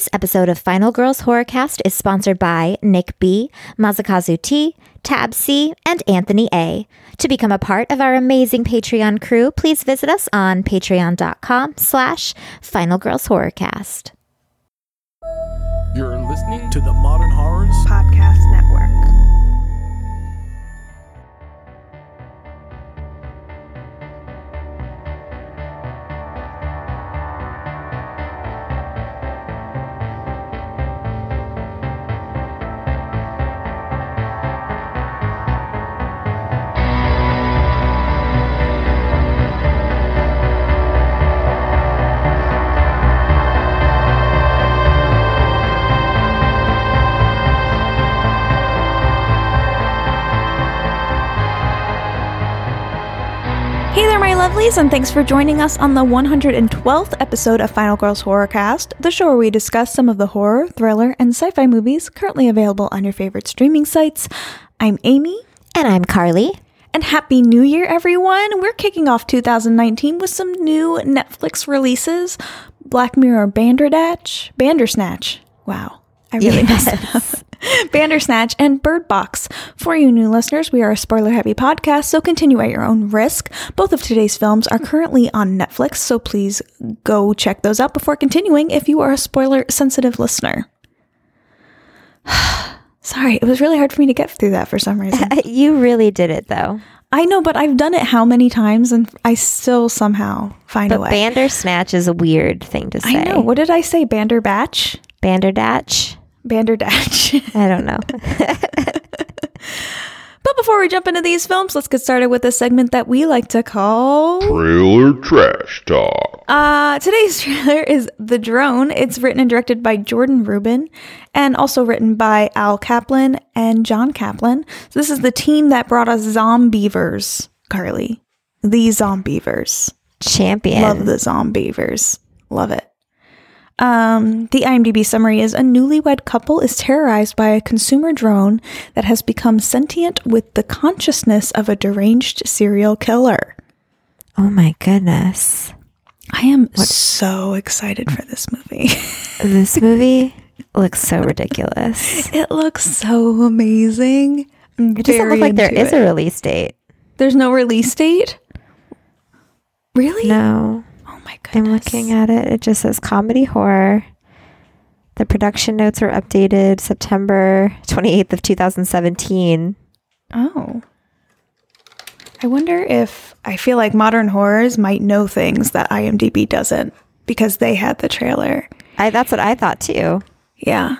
This episode of Final Girls Horrorcast is sponsored by Nick B, Mazakazu T, Tab C, and Anthony A. To become a part of our amazing Patreon crew, please visit us on patreon.com slash Final Girls Horrorcast. You're listening to the Modern Horrors Podcast Network. Lovelies, and thanks for joining us on the 112th episode of Final Girls Horrorcast, the show where we discuss some of the horror, thriller, and sci fi movies currently available on your favorite streaming sites. I'm Amy, And I'm Carly. and Happy New Year, everyone! We're kicking off 2019 with some new Netflix releases Black Mirror Bandersnatch. Bandersnatch. Wow. I really messed it up. Bandersnatch and Bird Box. For you new listeners, we are a spoiler heavy podcast, so continue at your own risk. Both of today's films are currently on Netflix, so please go check those out before continuing if you are a spoiler sensitive listener. Sorry, it was really hard for me to get through that for some reason. You really did it, though. I know, but I've done it how many times and I still somehow find a But way. Bandersnatch is a weird thing to say. I know. What did I say? Banderbatch? Banderdatch? Banderdatch. I don't know. But before we jump into these films, let's get started with a segment that we like to call. Trailer Trash Talk. Uh, today's trailer is The Drone. It's written and directed by Jordan Rubin and also written by Al Kaplan and John Kaplan. So this is the team that brought us Zombeavers, Carly. The Zombeavers. Champion. Love the Zombeavers. Love it. Um, the IMDb summary is a newlywed couple is terrorized by a consumer drone that has become sentient with the consciousness of a deranged serial killer. oh my goodness. I am so excited for this movie. This movie looks so ridiculous. it looks so amazing. I'm It doesn't look like there it. a release date. There's no release date. Really? No. My goodness. I'm looking at it. It just says comedy horror. The production notes were updated September 28th of 2017. Oh. I wonder if I feel like modern horrors might know things that IMDb doesn't because they had the trailer. I, that's what I thought too. Yeah.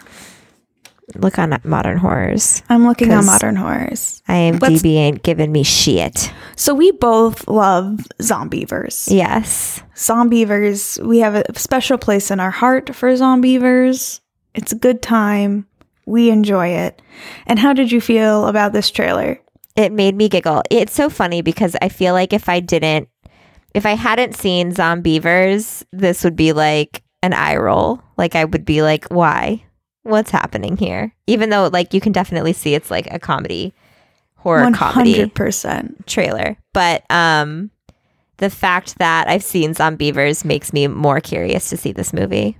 Look on modern horrors. I'm looking on modern horrors. IMDb ain't giving me shit. So we both love Zombeavers. Yes. Zombeavers, we have a special place in our heart for Zombeavers. It's a good time. We enjoy it. And how did you feel about this trailer? It made me giggle. It's so funny because I feel like if I didn't, if I hadn't seen Zombeavers, this would be like an eye roll. Like I would be like, why? What's happening here? Even though, like, you can definitely see it's like a comedy, horror comedy 100%. trailer. But um, the fact that I've seen Zombeavers makes me more curious to see this movie.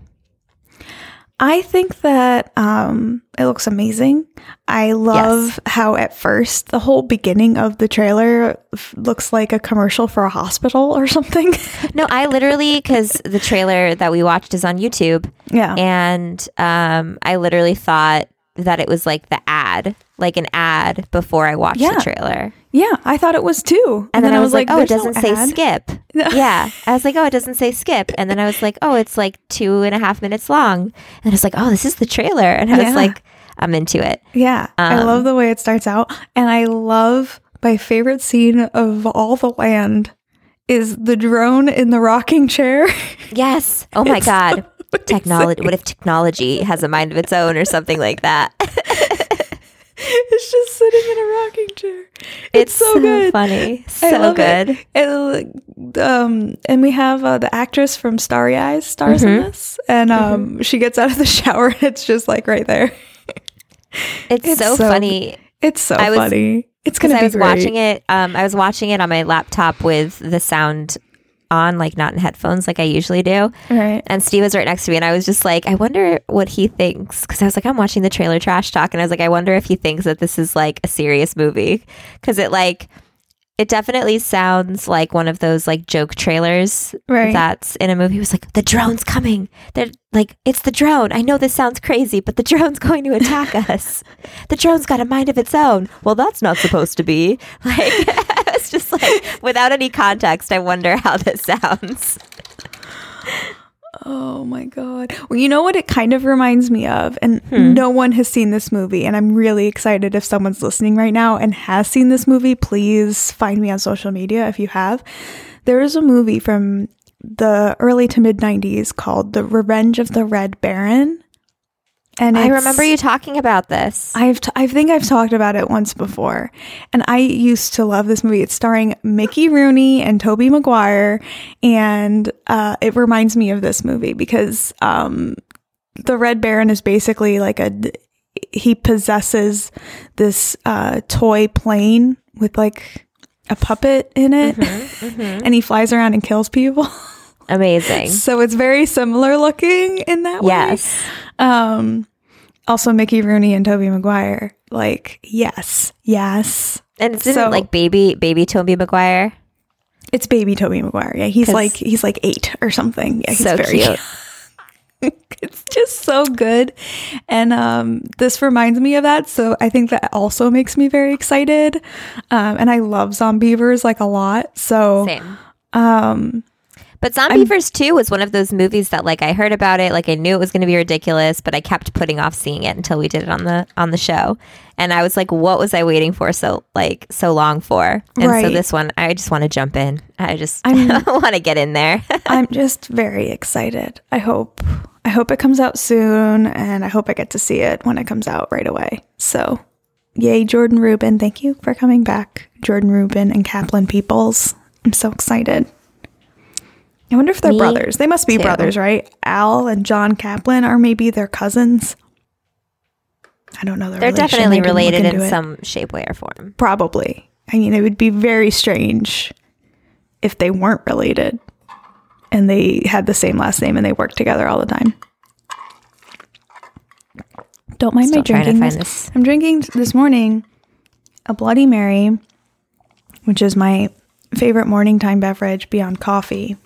I think that um, it looks amazing. I love Yes. how at first the whole beginning of the trailer f- looks like a commercial for a hospital or something. No, I literally because the trailer that we watched is on YouTube, yeah. and um, I literally thought that it was like the ad, like an ad before I watched Yeah. the trailer, yeah, I thought it was too. and, then, I was like, "Oh, it doesn't say ad." skip." yeah, I was like, "Oh, it doesn't say skip," and then I was like, "Oh, it's like two and a half minutes long," and I was like, "Oh, this is the trailer," and I Yeah. was like, "I'm into it." Yeah, I Um, love the way it starts out, and I love my favorite scene of all the land is the drone in the rocking chair. Yes. Oh my god. so Technology. What if technology has a mind of its own or something like that? it's just sitting in a rocking chair. It's, so, good. funny. I So love good. It. And, um, and we have uh, the actress from Starry Eyes stars in Mhm. this, and um, she gets out of the shower, and it's just like right there. It's, It's so, so funny. It's so I was- funny. It's gonna I be was great. watching it. Um, I was watching it on my laptop with the sound on, like not in headphones like I usually do. Right. And Steve was right next to me, and I was just like, I wonder what he thinks. Because I was like, I'm watching the trailer trash talk, and I was like, I wonder if he thinks that this is like a serious movie. Because it like, it definitely sounds like one of those like joke trailers Right. that's in a movie. It was like, the drone's coming. They're like, it's the drone. I know this sounds crazy, but the drone's going to attack us. the drone's got a mind of its own. Well, that's not supposed to be. Like, it's just like, without any context, I wonder how this sounds. Oh my god. Well, you know what it kind of reminds me of, and Hmm. no one has seen this movie, and I'm really excited if someone's listening right now and has seen this movie, please find me on social media if you have. There is a movie from the early to mid 90s called The Revenge of the Red Baron. And I remember you talking about this. I've t- I think I've talked about it once before, and I used to love this movie. It's starring Mickey Rooney and Tobey Maguire, and uh, it reminds me of this movie because um, the Red Baron is basically like a he possesses this uh, toy plane with like a puppet in it, and he flies around and kills people. Amazing. so it's very similar looking in that way. Yes. Um, also Mickey Rooney and Tobey Maguire. Like, yes, yes. And it's So- like baby baby Tobey Maguire. It's baby Tobey Maguire. Yeah, he's like he's like eight or something. Yeah, he's So very cute. it's just so good. And um, this reminds me of that. So I think that also makes me very excited. Um, and I love Zombeavers like a lot. So Same. um, But Zombeavers 2 was one of those movies that like I heard about it, like I knew it was going to be ridiculous, but I kept putting off seeing it until we did it on the on the show. And I was like, what was I waiting for so like so long for? And so this one, I just want to jump in. I just I'm- want to get in there. I'm just very excited. I hope I hope it comes out soon and I hope I get to see it when it comes out right away. So, yay Jordan Rubin. Thank you for coming back. Jordan Rubin and Kaplan Peoples. I'm so excited. I wonder if they're Me brothers. They must be too. brothers, right? Al and John Kaplan are maybe they're cousins. I don't know their They're relation. I definitely didn't look related in into it. some shape, way, or form. Probably. I mean, it would be very strange if they weren't related and they had the same last name and they worked together all the time. Don't mind Still my trying to drinking. find this. I'm drinking this morning a Bloody Mary, which is my favorite morning time beverage beyond coffee.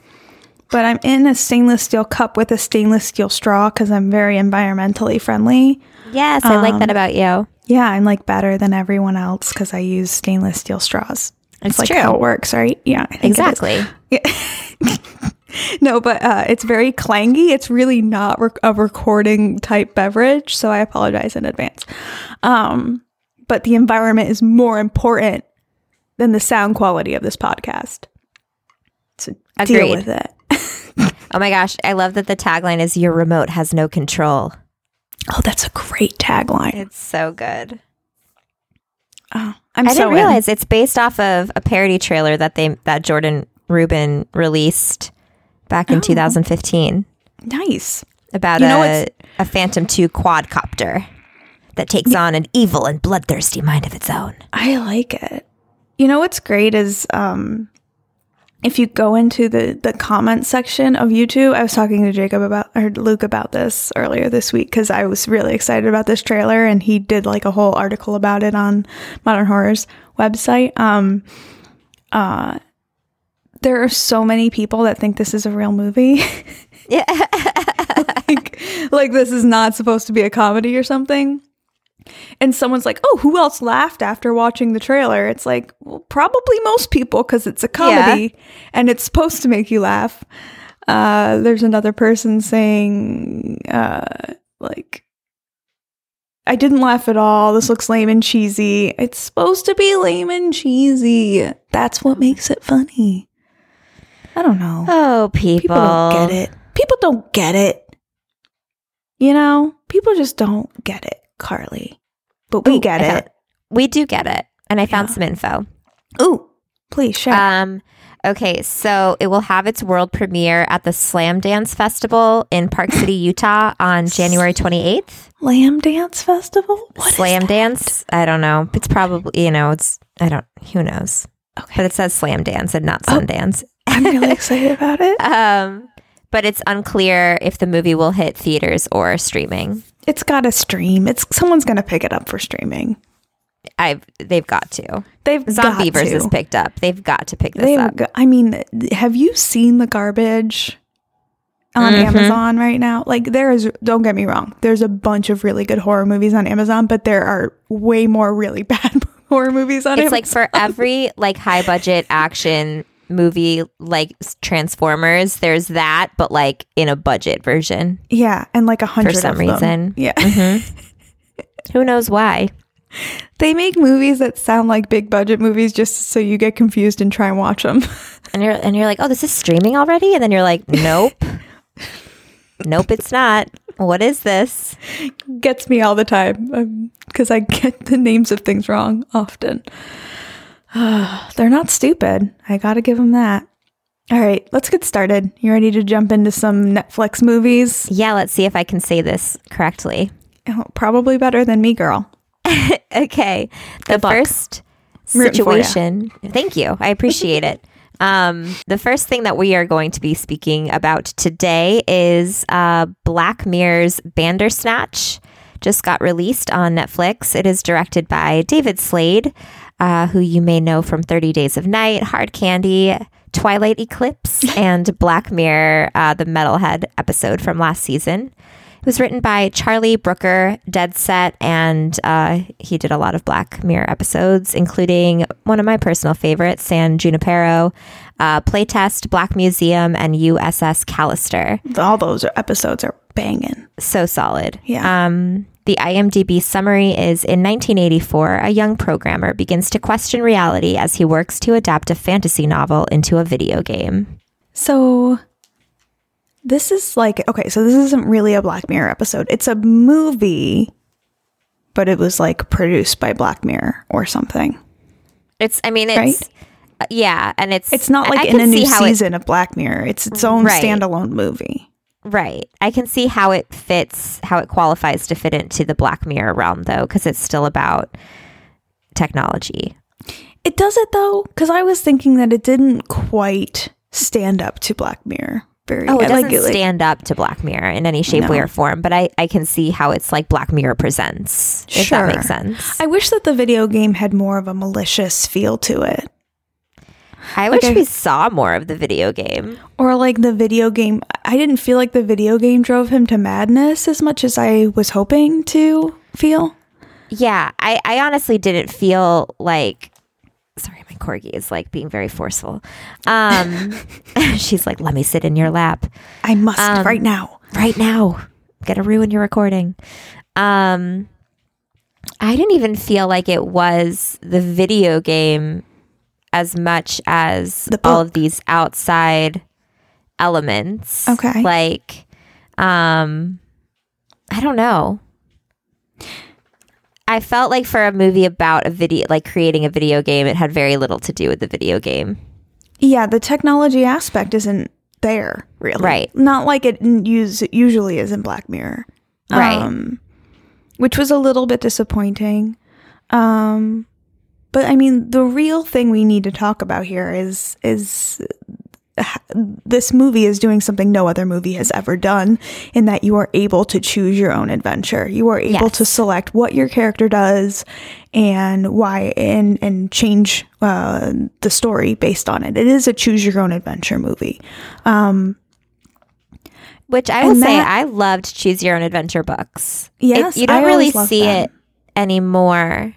But I'm in a stainless steel cup with a stainless steel straw because I'm very environmentally friendly. Yes, I like Um, that about you. Yeah, I'm like better than everyone else because I use stainless steel straws. It's like true. how it works, right? Yeah, I think it is. Exactly. No, but uh, it's very clangy. It's really not rec- a recording type beverage, so I apologize in advance. Um, but the environment is more important than the sound quality of this podcast. So deal with it. Oh my gosh, I love that the tagline is "Your remote has no control." Oh, that's a great tagline. It's so good. Oh, I'm I so didn't in. realize it's based off of a parody trailer that they that Jordan Rubin released back in Oh. 2015 nice. about You know a, a Phantom 2 quadcopter that takes on an evil and bloodthirsty mind of its own. I like it. You know what's great is um if you go into the the comment section of YouTube, I was talking to Jacob about or Luke about this earlier this week because I was really excited about this trailer and he did like a whole article about it on Modern Horrors website. Um uh there are so many people that think this is a real movie. Yeah. like, like this is not supposed to be a comedy or something. And someone's like, "Oh, who else laughed after watching the trailer?" It's like, well, probably most people because it's a comedy and it's supposed to make you laugh. Uh, there's another person saying, uh, like, "I didn't laugh at all. This looks lame and cheesy. It's supposed to be lame and cheesy. That's what makes it funny." I don't know. Oh, people. People don't get it. People don't get it. You know, people just don't get it, Carly. But we Ooh, get I it. found- we do get it. And I found Yeah. some info. Ooh, please share. Um, okay, so it will have its world premiere at the Slamdance Festival in Park City, Utah on January 28th. Lamb Dance Festival? What Slam? Dance? I don't know. It's probably, you know, it's, I don't, who knows? Okay. But it says Slamdance and not Oh. Sundance. I'm really excited about it. Um, but it's unclear if the movie will hit theaters or streaming. It's got a stream. It's someone's going to pick it up for streaming. I've they've got to. They've got Zombeavers to. is picked up. They've got to pick this They've up. go- I mean, have you seen the garbage on Mhm. Amazon right now? Like, there is, don't get me wrong, there's a bunch of really good horror movies on Amazon, but there are way more really bad horror movies on it's Amazon. like for every like high budget action movie like Transformers, there's that, but like in a budget version. yeah, and like a hundred for some reason. Yeah. Mm-hmm. Who knows why? they make movies that sound like big budget movies just so you get confused and try and watch them. And you're and you're like, oh, this is streaming already, and then you're like, nope, nope, it's not. What is this? Gets me all the time um, because I get the names of things wrong often. They're not stupid. I got to give them that. All right, let's get started. You ready to jump into some Netflix movies? Yeah, let's see if I can say this correctly. Oh, probably better than me, girl. Okay, the luck. first Rooting for ya. situation. Thank you. I appreciate it. Um, the first thing that we are going to be speaking about today is uh, Black Mirror's Bandersnatch. Just got released on Netflix. It is directed by David Slade, uh, who you may know from 30 Days of Night, Hard Candy, Twilight Eclipse, and Black Mirror, uh, the Metalhead episode from last season. It was written by Charlie Brooker, Dead Set, and uh, he did a lot of Black Mirror episodes, including one of my personal favorites, San Junipero, uh, Playtest, Black Museum, and USS Callister. All those episodes are banging. So solid. Yeah. Um, the IMDb summary is In 1984, a young programmer begins to question reality as he works to adapt a fantasy novel into a video game. So this is like okay, so this isn't really a Black Mirror episode. It's a movie, but it was like produced by Black Mirror or something. It's, I mean, it's, uh, yeah, and it's, It's not like I in a new see how it- season of Black Mirror. It's its own Right. standalone movie. Right. I can see how it fits, how it qualifies to fit into the Black Mirror realm, though, because it's still about technology. It does it though, because I was thinking that it didn't quite stand up to Black Mirror. Very Oh, it doesn't like- stand up to Black Mirror in any shape, way, or form, but I, I can see how it's like Black Mirror presents, if Sure. that makes sense. I wish that the video game had more of a malicious feel to it. I wish I- we saw more of the video game. Or like the video game, I didn't feel like the video game drove him to madness as much as I was hoping to feel. Yeah, I, I honestly didn't feel like. Sorry, my corgi is like being very forceful. Um, she's like, "Let me sit in your lap." I must Um, right now. right now. Gonna ruin your recording. Um, I didn't even feel like it was the video game as much as all of these outside elements. Okay. Like, um, I don't know. I felt like for a movie about a video, like creating a video game, it had very little to do with the video game. Yeah, the technology aspect isn't there really. Right. Not like it use, usually is in Black Mirror. Right. Um, which was a little bit disappointing. Um, but I mean, the real thing we need to talk about here is is this movie is doing something no other movie has ever done in that you are able to choose your own adventure. You are able to select what your character does and why and and change uh, the story based on it. It is a choose your own adventure movie. Which I will And say, I loved choose your own adventure books. Yes, It- you don't I really see them. it anymore.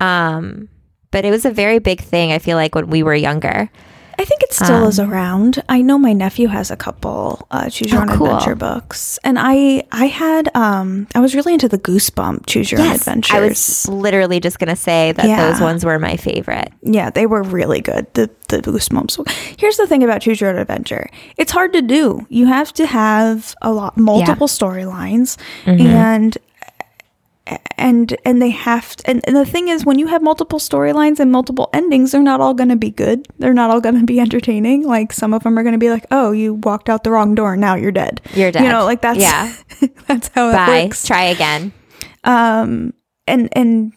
Um, but it was a very big thing. I feel like when we were younger. I think it still is around. I know my nephew has a couple uh, choose your Um, Oh, own cool. adventure books, and I I had um I was really into the Goosebump choose your own adventures. I was literally just gonna say that Yeah. those ones were my favorite. yeah, they were really good. The the Goosebumps. Here's the thing about choose your own adventure. It's hard to do. You have to have a lot multiple storylines Mm-hmm. and and and they have to, and, and the thing is when you have multiple storylines and multiple endings they're not all going to be good they're not all going to be entertaining like some of them are going to be like oh you walked out the wrong door now you're dead You're dead. you know like that's Yeah. that's how it Bye. works Try again. um and and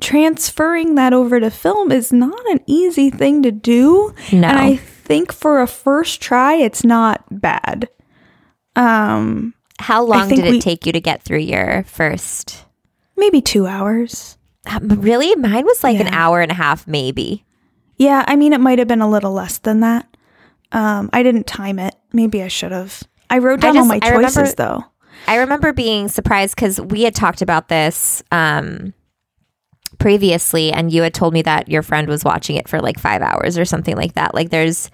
transferring that over to film is not an easy thing to do No. and i think for a first try, it's not bad. Um, How long did it we- take you to get through your first? maybe two hours. Um, really? Mine was like an hour and a half, maybe. Yeah, I mean, it might have been a little less than that. Um, I didn't time it. Maybe I should have. I wrote I down all just- my I remember- choices though. I remember being surprised because we had talked about this um, previously, and you had told me that your friend was watching it for like five hours or something like that. Like there's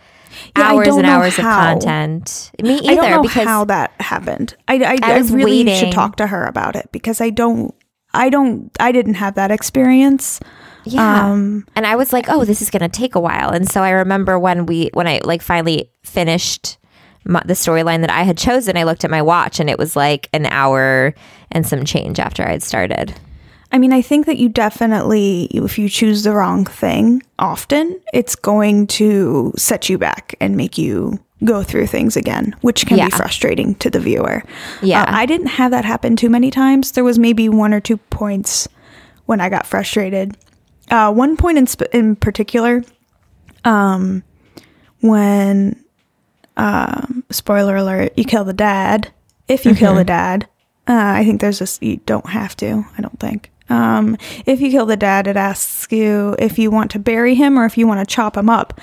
Yeah, hours and hours of content. Me either, I don't know because how that happened. I, I, I I really waiting. should talk to her about it because I don't. I don't. I didn't have that experience. yeah. Um, and I was like, oh, this is gonna take a while. And so I remember when we when I like finally finished my, the storyline that I had chosen, I looked at my watch and it was like an hour and some change after I'd started. I mean, I think that you definitely, if you choose the wrong thing often, it's going to set you back and make you go through things again, which can Yeah. be frustrating to the viewer. Yeah. Uh, I didn't have that happen too many times. There was maybe one or two points when I got frustrated. Uh, one point in, sp- in particular, um, when, um, spoiler alert, you kill the dad. If you kill the dad, uh, I think there's this, you don't have to, I don't think. Um, if you kill the dad, it asks you if you want to bury him or if you want to chop him up.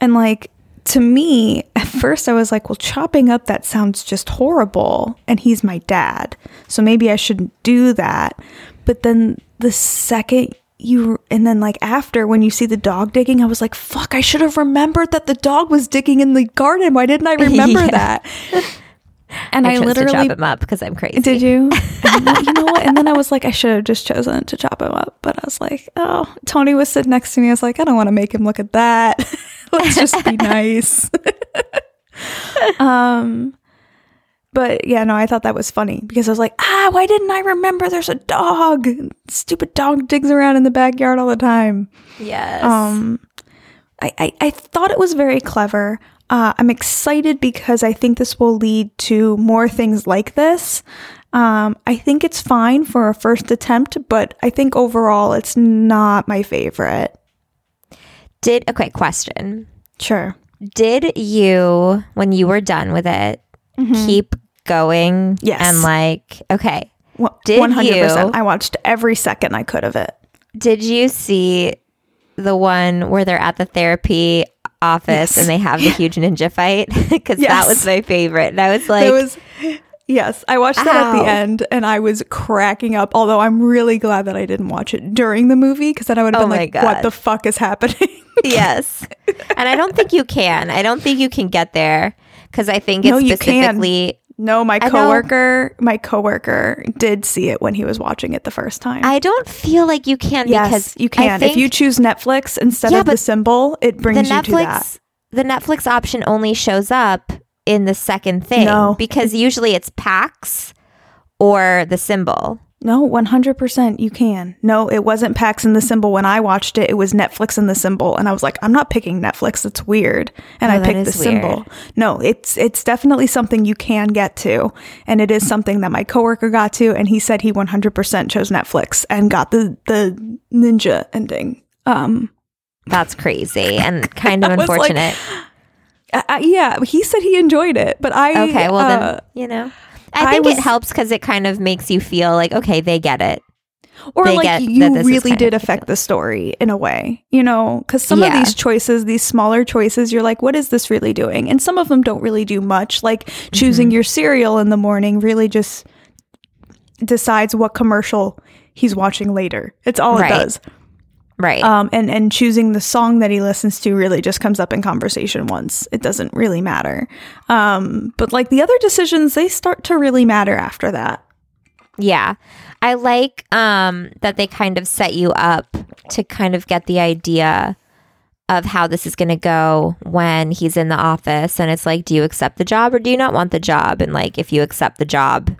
And like, to me, at first I was like, well, chopping up, that sounds just horrible. And he's my dad. So maybe I shouldn't do that. But then the second you, and then like after when you see the dog digging, I was like, fuck, I should have remembered that the dog was digging in the garden. Why didn't I remember Yeah. that? And I, I literally chop him up because I'm crazy. did you? And then- you know what? And then I was like, I should have just chosen to chop him up. But I was like, oh, Tony was sitting next to me. I was like, I don't want to make him look at that. Let's just be nice. um, but yeah, no, I thought that was funny because I was like, ah, why didn't I remember? There's a dog. Stupid dog digs around in the backyard all the time. Yes. Um, I, I, I thought it was very clever. Uh, I'm excited because I think this will lead to more things like this. Um, I think it's fine for a first attempt, but I think overall it's not my favorite. Did okay? Question: Sure. Did you, when you were done with it, keep going? Yes. And like, okay, Well, Did 100%. you- I watched every second I could of it. did you see the one where they're at the therapy office Yes. and they have the huge ninja fight? Because that was my favorite. And I was like, There was Yes, I watched that at the end and I was cracking up, although I'm really glad that I didn't watch it during the movie because then I would have Oh been like, what the fuck is happening? yes. And I don't think you can. I don't think you can get there because I think it's No, specifically. No, my coworker, my coworker did see it when he was watching it the first time. I don't feel like you can yes, because you can. think if you choose Netflix instead Yeah, of the symbol, it brings you to that. Netflix, the Netflix option only shows up in the second thing No. because usually it's PAX or the symbol. No, 100% you can. No, it wasn't PAX and the symbol when I watched it. It was Netflix and the symbol. And I was like, I'm not picking Netflix. It's weird. And Oh, I picked the is symbol. No, it's it's definitely something you can get to. And it is something that my coworker got to. And he said he 100% chose Netflix and got the, the ninja ending. Um, That's crazy and kind of was like, unfortunate. uh, uh, yeah, he said he enjoyed it. But I. okay, well uh, then you know. I I think was- it helps because it kind of makes you feel like okay, they get it. or they like get you really did affect the story in a way you know because some of these choices these smaller choices you're like what is this really doing and some of them don't really do much like choosing Mm-hmm. your cereal in the morning really just decides what commercial he's watching later it's all Right. it does Right. um, and and choosing the song that he listens to really just comes up in conversation once. It doesn't really matter. Um, but like the other decisions, they start to really matter after that. Yeah. I like um that they kind of set you up to kind of get the idea of how this is going to go when he's in the office and it's like do you accept the job or do you not want the job and like if you accept the job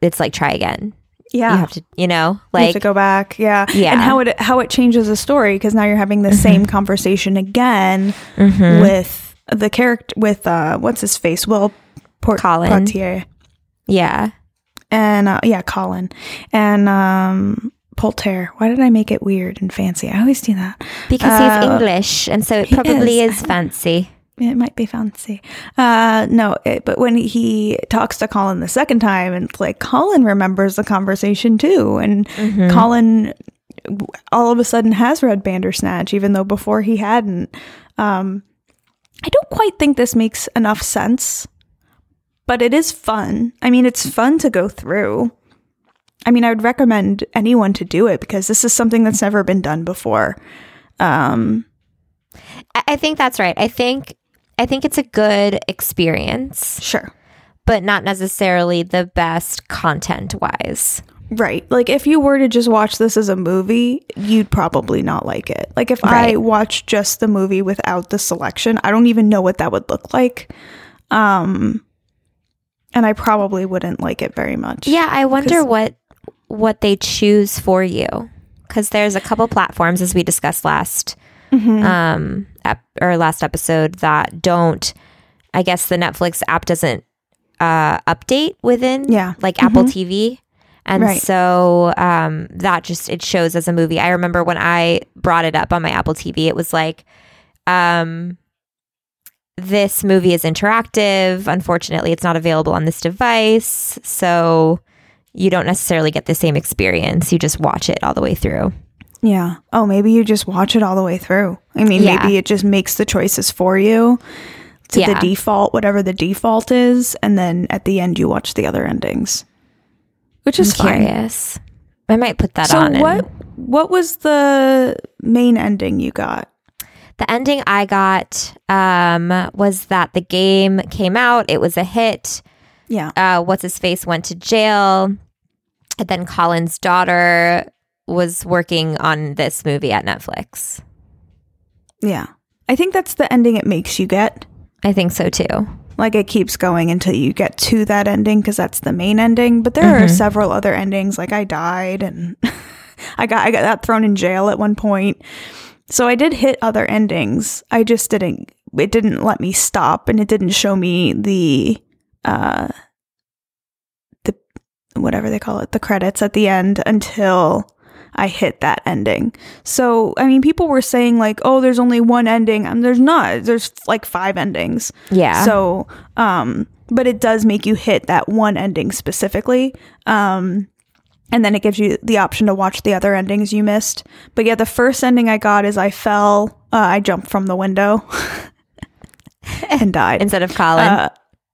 it's like try again. Yeah, You have to, you know, like you to go back. Yeah, Yeah. and how it how it changes the story because now you're having the same conversation again Mhm. with the character with uh what's his face well Port- Colin. Portier yeah. and uh, yeah Colin and um Polter. Why did I make it weird and fancy? I always do that. Because he's Uh, English and so it probably is. is fancy. It might be fancy. Uh, no, it, but when he talks to Colin the second time, and like Colin remembers the conversation too, and Colin all of a sudden has read Bandersnatch, even though before he hadn't. Um, I don't quite think this makes enough sense, but it is fun. I mean, it's fun to go through. I mean, I would recommend anyone to do it because this is something that's never been done before. Um, I, I think that's right. I think I think it's a good experience, sure. but not necessarily the best content wise. Right. Like if you were to just watch this as a movie, you'd probably not like it. Like if I Right. watched just the movie without the selection, I don't even know what that would look like. Um and I probably wouldn't like it very much. Yeah, I wonder what what they choose for you because there's a couple platforms as we discussed last Mhm. um ep- or last episode that don't I guess the Netflix app doesn't uh update within Yeah. like Apple TV and Right. so um that just it shows as a movie. I remember when I brought it up on my Apple TV it was like um this movie is interactive. Unfortunately, it's not available on this device. So you don't necessarily get the same experience. You just watch it all the way through. Yeah. Oh, maybe you just watch it all the way through. I mean, Yeah. maybe it just makes the choices for you to the default, whatever the default is, and then at the end you watch the other endings. Which is fine. curious. I might put that So on. and- what what was the main ending you got? the ending I got um, was that the game came out. It was a hit. Yeah. Uh, What's his face went to jail. And then Colin's daughter was working on this movie at Netflix. Yeah. I think that's the ending it makes you get. I think so too. Like it keeps going until you get to that ending because that's the main ending. But there are Mhm. several other endings. Like I died and I got I got that thrown in jail at one point. So I did hit other endings. I just didn't. It didn't let me stop, and it didn't show me the uh the whatever they call it the credits at the end until I hit that ending. So, I mean, people were saying like, "Oh, there's only one ending." And there's not. There's like five endings. Yeah. So, um, but it does make you hit that one ending specifically. Um, and then it gives you the option to watch the other endings you missed. But yeah, the first ending I got is I fell, uh, I jumped from the window and died. Instead of Colin. Uh,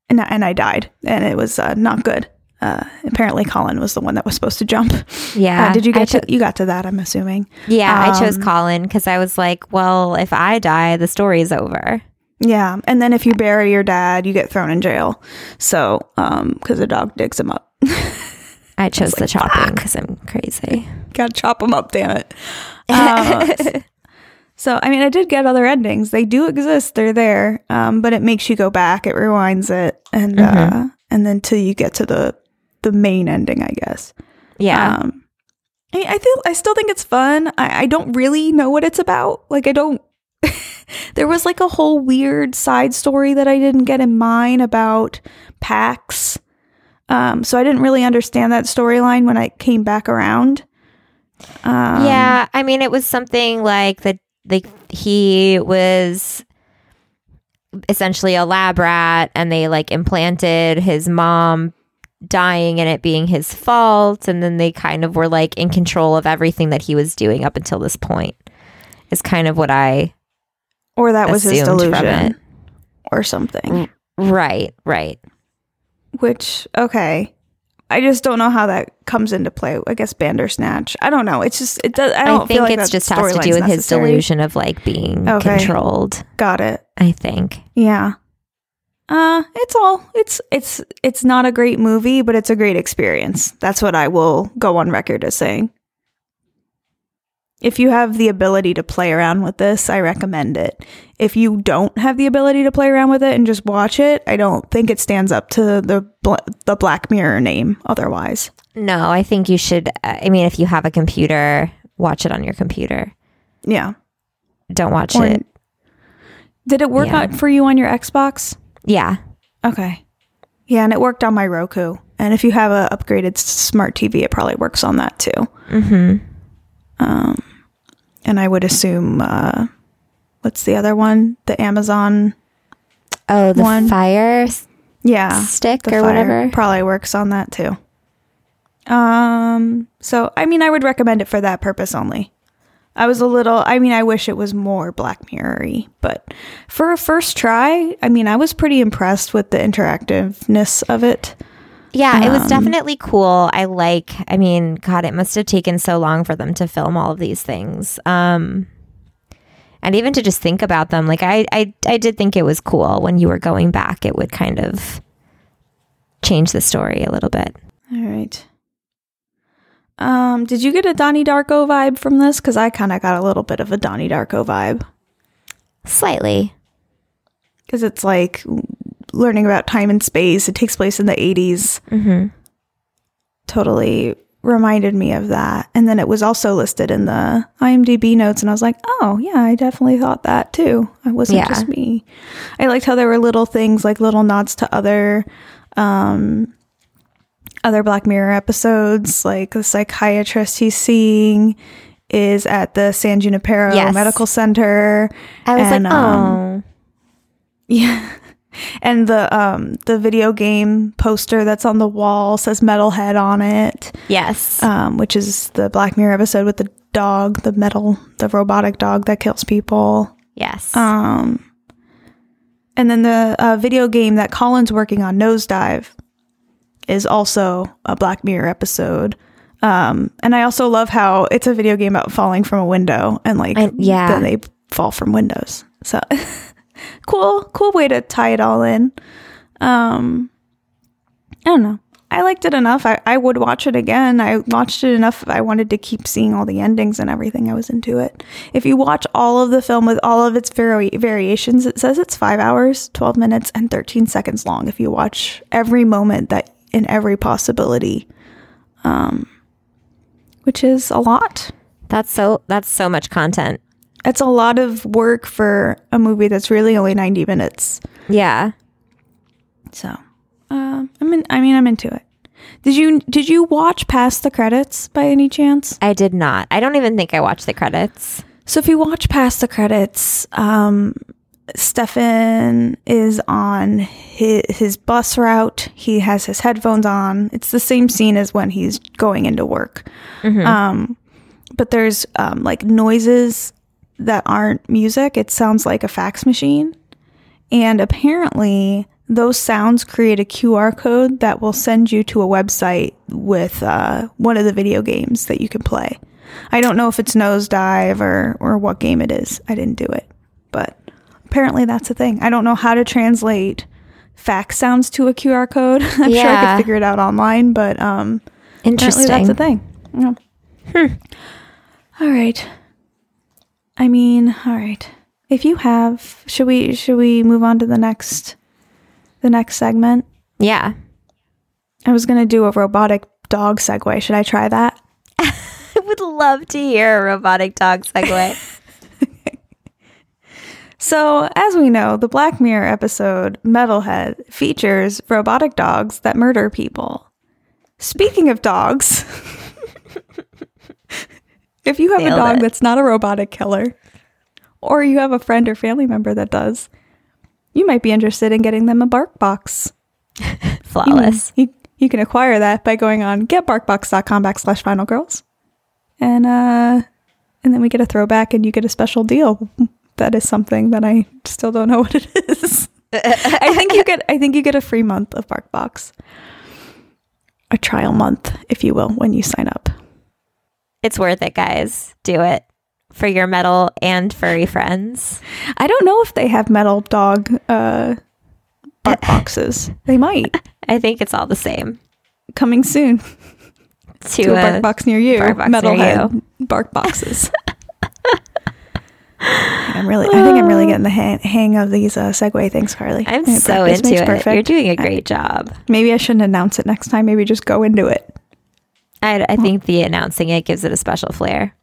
and, I- and I died, and it was uh, not good. Uh, apparently, Colin was the one that was supposed to jump. yeah. Uh, did you get cho- to? You got to that, I'm assuming. Yeah, I chose Um, Colin because I was like, well, if I die, the story's over. Yeah, and then if you bury your dad, you get thrown in jail. So, um, because the dog digs him up. I chose the chopping because I'm crazy. Gotta chop them up, damn it. Uh, so, I mean, I did get other endings. They do exist. They're there. Um, but it makes you go back. It rewinds it, and uh, and then till you get to the the main ending, I guess. Yeah. Um, I, I feel I still think it's fun. I, I don't really know what it's about. Like I don't. there was like a whole weird side story that I didn't get in mine about PAX. Um, so I didn't really understand that storyline when I came back around. Um, yeah. I mean, it was something like that. Like he was essentially a lab rat, and they like implanted his mom dying and it being his fault, and then they kind of were like in control of everything that he was doing up until this point. Is kind of what I or that was his delusion or something. right, right. Which okay, I just don't know how that comes into play. I guess Bandersnatch. I don't know. It's just it does. I I, don't think feel like it's that just has to do with his delusion of like being Okay. controlled. Got it. I think. Yeah. Uh, it's all it's it's it's not a great movie, but it's a great experience. That's what I will go on record as saying. If you have the ability to play around with this, I recommend it. If you don't have the ability to play around with it and just watch it, I don't think it stands up to the bl- the Black Mirror name otherwise. No, I think you should. I mean, if you have a computer, watch it on your computer. Yeah. Don't watch Or- it. Did it work Yeah. out for you on your Xbox? Yeah. Okay. Yeah, and it worked on my Roku. And if you have a upgraded smart TV, it probably works on that too. Mm-hmm. Um, and I would assume, uh, what's the other one? The Amazon Oh, the One. fire Yeah. stick or whatever. probably works on that too. Um, so I mean, I would recommend it for that purpose only. I was a little, I mean, I wish it was more Black Mirror-y, but for a first try, I mean, I was pretty impressed with the interactiveness of it. Yeah, it was Um, definitely cool. I like, I mean, God, it must have taken so long for them to film all of these things. Um, and even to just think about them, like I, I, I did think it was cool when you were going back, it would kind of change the story a little bit. All right. Um, did you get a Donnie Darko vibe from this? Because I kind of got a little bit of a Donnie Darko vibe. Slightly. Because it's like learning about time and space. It takes place in the 80s. Mm-hmm. totally reminded me of that. And then it was also listed in the IMDb notes, and I was like, oh, yeah, I definitely thought that too. It wasn't Yeah. just me. I liked how there were little things like little nods to other. Um, other Black Mirror episodes, like the psychiatrist he's seeing is at the San Junipero Yes. Medical Center. I was And, like, um, oh, Yeah. And the um the video game poster that's on the wall says Metalhead on it yes. um, which is the Black Mirror episode with the dog, the metal, the robotic dog that kills people. yes. Um, and then the uh, video game that Colin's working on, Nosedive, is also a Black Mirror episode. Um, and I also love how it's a video game about falling from a window and like I- yeah. then they fall from windows. So cool, cool way to tie it all in. Um, I don't know. I liked it enough. I, I would watch it again. I watched it enough. I wanted to keep seeing all the endings and everything. I was into it. If you watch all of the film with all of its vari- variations, it says it's five hours, 12 minutes, and 13 seconds long. If you watch every moment that in every possibility, um, which is a lot. that's so, that's so much content. It's a lot of work for a movie that's really only 90 minutes. Yeah. So, um, I'm in, I mean, I'm into it. Did you did you watch past the credits by any chance? I did not. I don't even think I watched the credits. So if you watch past the credits, um, Stefan is on his, his bus route. He has his headphones on. It's the same scene as when he's going into work. Um, but there's um, like noises that aren't music. It sounds like a fax machine. And apparently, those sounds create a QR code that will send you to a website with uh, one of the video games that you can play. I don't know if it's Nosedive or, or what game it is. I didn't do it. But apparently, that's a thing. I don't know how to translate fax sounds to a QR code. I'm sure I could figure it out online, but um, apparently Interesting. that's a thing. Yeah. All right. I mean, all right. If you have, should we should we move on to the next the next segment? Yeah. I was gonna do a robotic dog segue. Should I try that? I would love to hear a robotic dog segue. So, as we know, the Black Mirror episode Metalhead features robotic dogs that murder people. Speaking of dogs, if you have Nailed a dog it. that's not a robotic killer, or you have a friend or family member that does, you might be interested in getting them a bark box. Flawless. You, you can acquire that by going on getbarkbox.com backslash final girls. And uh and then we get a throwback and you get a special deal. That is something that I still don't know what it is. I think you get I think you get a free month of BarkBox. A trial month, if you will, when you sign up. It's worth it, guys. Do it for your metal and furry friends. I don't know if they have metal dog uh bark boxes. They might. I think it's all the same. Coming soon To, to a a, bark box near you. bark box Metalhead bark boxes. I'm really, I think I'm really getting the hang, hang of these uh, segue things, Carly. I'm Yeah, so into it. perfect. You're doing a great job. Maybe I shouldn't announce it next time. Maybe just go into it. I, I think the announcing it gives it a special flair.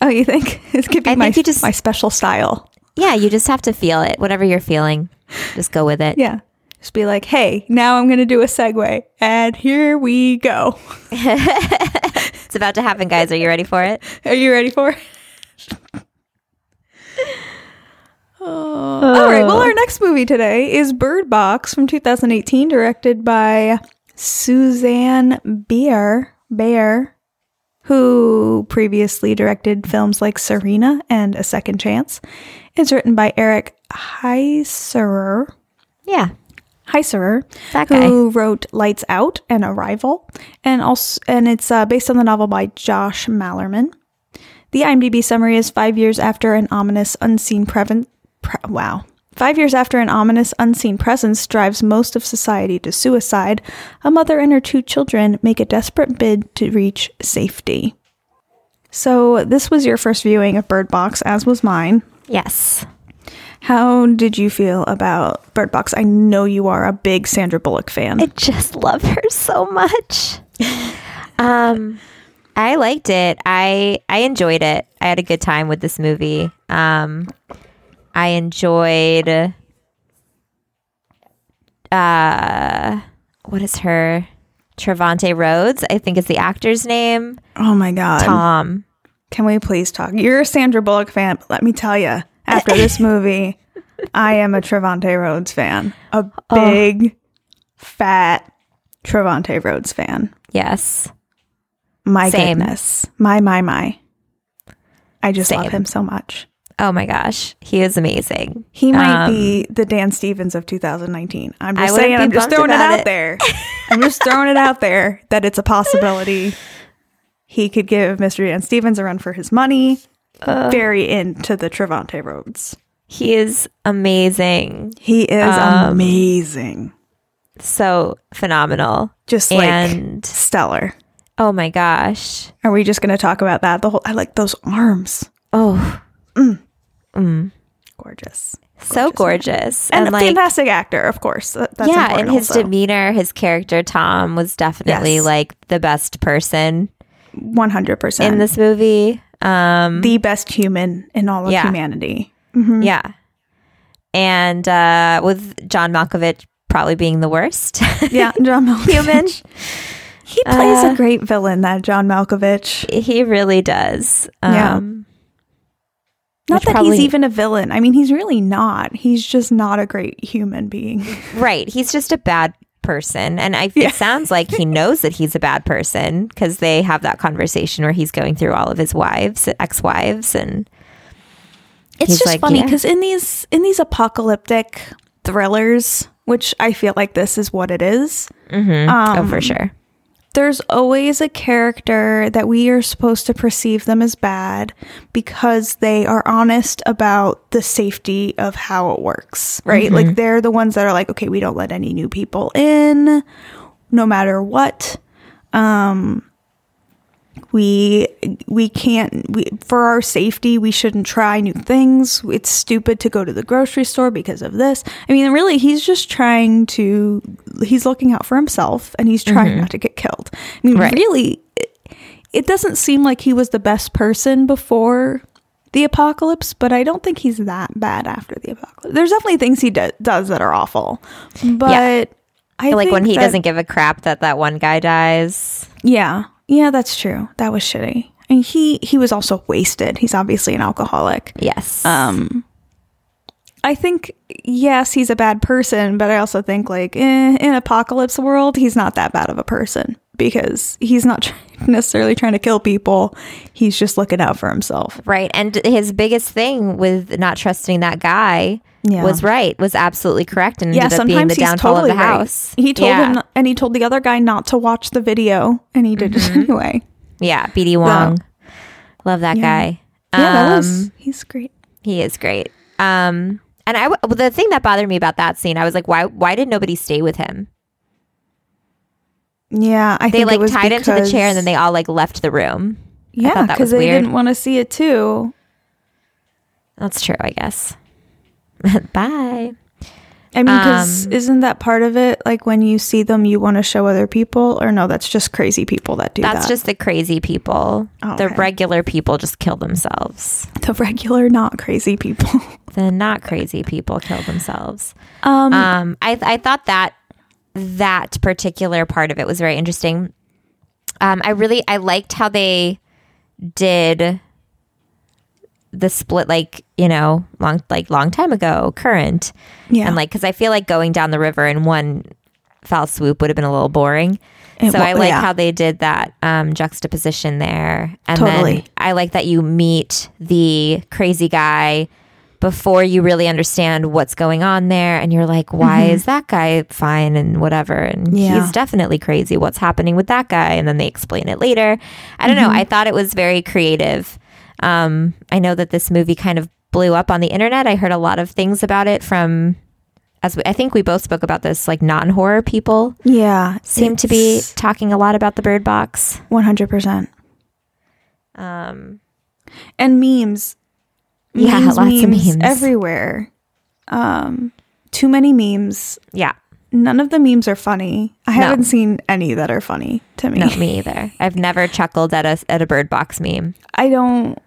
Oh, you think it could be I my think you just- my special style? Yeah, you just have to feel it. Whatever you're feeling, just go with it. Yeah, just be like, hey, now I'm gonna do a segue, and here we go. It's about to happen, guys. Are you ready for it? Are you ready for it? All right. Well, our next movie today is Bird Box from 2018, directed by Susanne Bier. Bear, who previously directed films like Serena and A Second Chance. It's written by Eric Heisserer. Yeah. Heisserer, who wrote Lights Out and Arrival, and also and it's uh, based on the novel by Josh Malerman. The IMDb summary is five years after an ominous unseen preven- pre- wow. Five years after an ominous unseen presence drives most of society to suicide, a mother and her two children make a desperate bid to reach safety. So, this was your first viewing of Bird Box, as was mine. Yes. How did you feel about Bird Box? I know you are a big Sandra Bullock fan. I just love her so much. um I liked it. I I enjoyed it. I had a good time with this movie. Um I enjoyed uh what is her Trevante Rhodes, I think is the actor's name. oh my god. Tom. Can we please talk? You're a Sandra Bullock fan, but let me tell you, after this movie, I am a Trevante Rhodes fan. A big, fat Trevante Rhodes fan. Yes. My Same. goodness. My, my, my. I just love him so much. Oh my gosh. He is amazing. He might Um, be the Dan Stevens of 2019. I'm just saying, I'm just throwing it out it. there. I'm just throwing it out there that it's a possibility. He could give Mr. Dan Stevens a run for his money. Very into the Trevante Rhodes. He is amazing. He is Um, amazing. So phenomenal. Just like and stellar. Oh my gosh. Are we just going to talk about that? The whole I like those arms. Oh, Gorgeous. so gorgeous. And, And, a like fantastic actor, of course. That- yeah, and his also. demeanor, his character Tom was definitely Yes. like the best person 100%. in this movie. Um the best human in all of Yeah. humanity. yeah. And uh with John Malkovich probably being the worst. Yeah, John Malkovich. Human. He plays Uh, a great villain, that John Malkovich. he really does. Yeah. Um Not that probably- he's even a villain. I mean, he's really not. He's just not a great human being. Right. He's just a bad person. And I, Yeah. it sounds like he knows that he's a bad person because they have that conversation where he's going through all of his wives, ex wives. And It's just like, funny yeah. because in these in these apocalyptic thrillers, which I feel like this is what it is, oh, Um, for sure. There's always a character that we are supposed to perceive them as bad because they are honest about the safety of how it works, right? Like they're the ones that are like, okay, we don't let any new people in no matter what. Um we we can't we, for our safety we shouldn't try new things it's stupid to go to the grocery store because of this i mean really he's just trying to he's looking out for himself and he's trying mm-hmm. not to get killed i mean Right. really it, it doesn't seem like he was the best person before the apocalypse but i don't think he's that bad after the apocalypse there's definitely things he do- does that are awful but I feel like when he that- doesn't give a crap that that one guy dies. yeah. Yeah, that's true. That was shitty. And he he was also wasted. He's obviously an alcoholic. Yes. Um I think yes, he's a bad person, but I also think like eh, in apocalypse world, he's not that bad of a person because he's not try- necessarily trying to kill people. He's just looking out for himself. right. And his biggest thing with not trusting that guy Yeah. was right, was absolutely correct, and Yeah, ended up being the downfall totally of the right. house. He told yeah. him, and he told the other guy not to watch the video, and he did it anyway. Yeah, BD Wong. Love that guy. Yeah, that Um, was he's great. He is great. Um, and I w- the thing that bothered me about that scene, I was like, why why did nobody stay with him? Yeah, I They think it like tied him to the chair and then they all like left the room. Yeah, because they weird. didn't want to see it too. That's true, I guess. Bye. I mean, because Um, isn't that part of it? Like when you see them, you want to show other people, or no? That's just crazy people that do That's that. just the crazy people. Oh, The okay. regular people just kill themselves. the regular, not crazy people. The not crazy people kill themselves. um, Um, I I thought that that particular part of it was very interesting. Um, I really I liked how they did the split like you know long like long time ago current Yeah. and like because i feel like going down the river in one foul swoop would have been a little boring It so i like yeah. how they did that um juxtaposition there and Totally. then i like that you meet the crazy guy before you really understand what's going on there and you're like why is that guy fine and whatever and Mm-hmm. Yeah. he's definitely crazy what's happening with that guy and then they explain it later i don't Mm-hmm. know i thought it was very creative um i know that this movie kind of blew up on the internet i heard a lot of things about it from as we, i think we both spoke about this like non-horror people yeah. seem to be talking a lot about the bird box 100%. um And memes. Yeah, lots of memes. everywhere. Um, too many memes. yeah None of the memes are funny. I No. haven't seen any that are funny to me. no me either i've never chuckled at a at a bird box meme I don't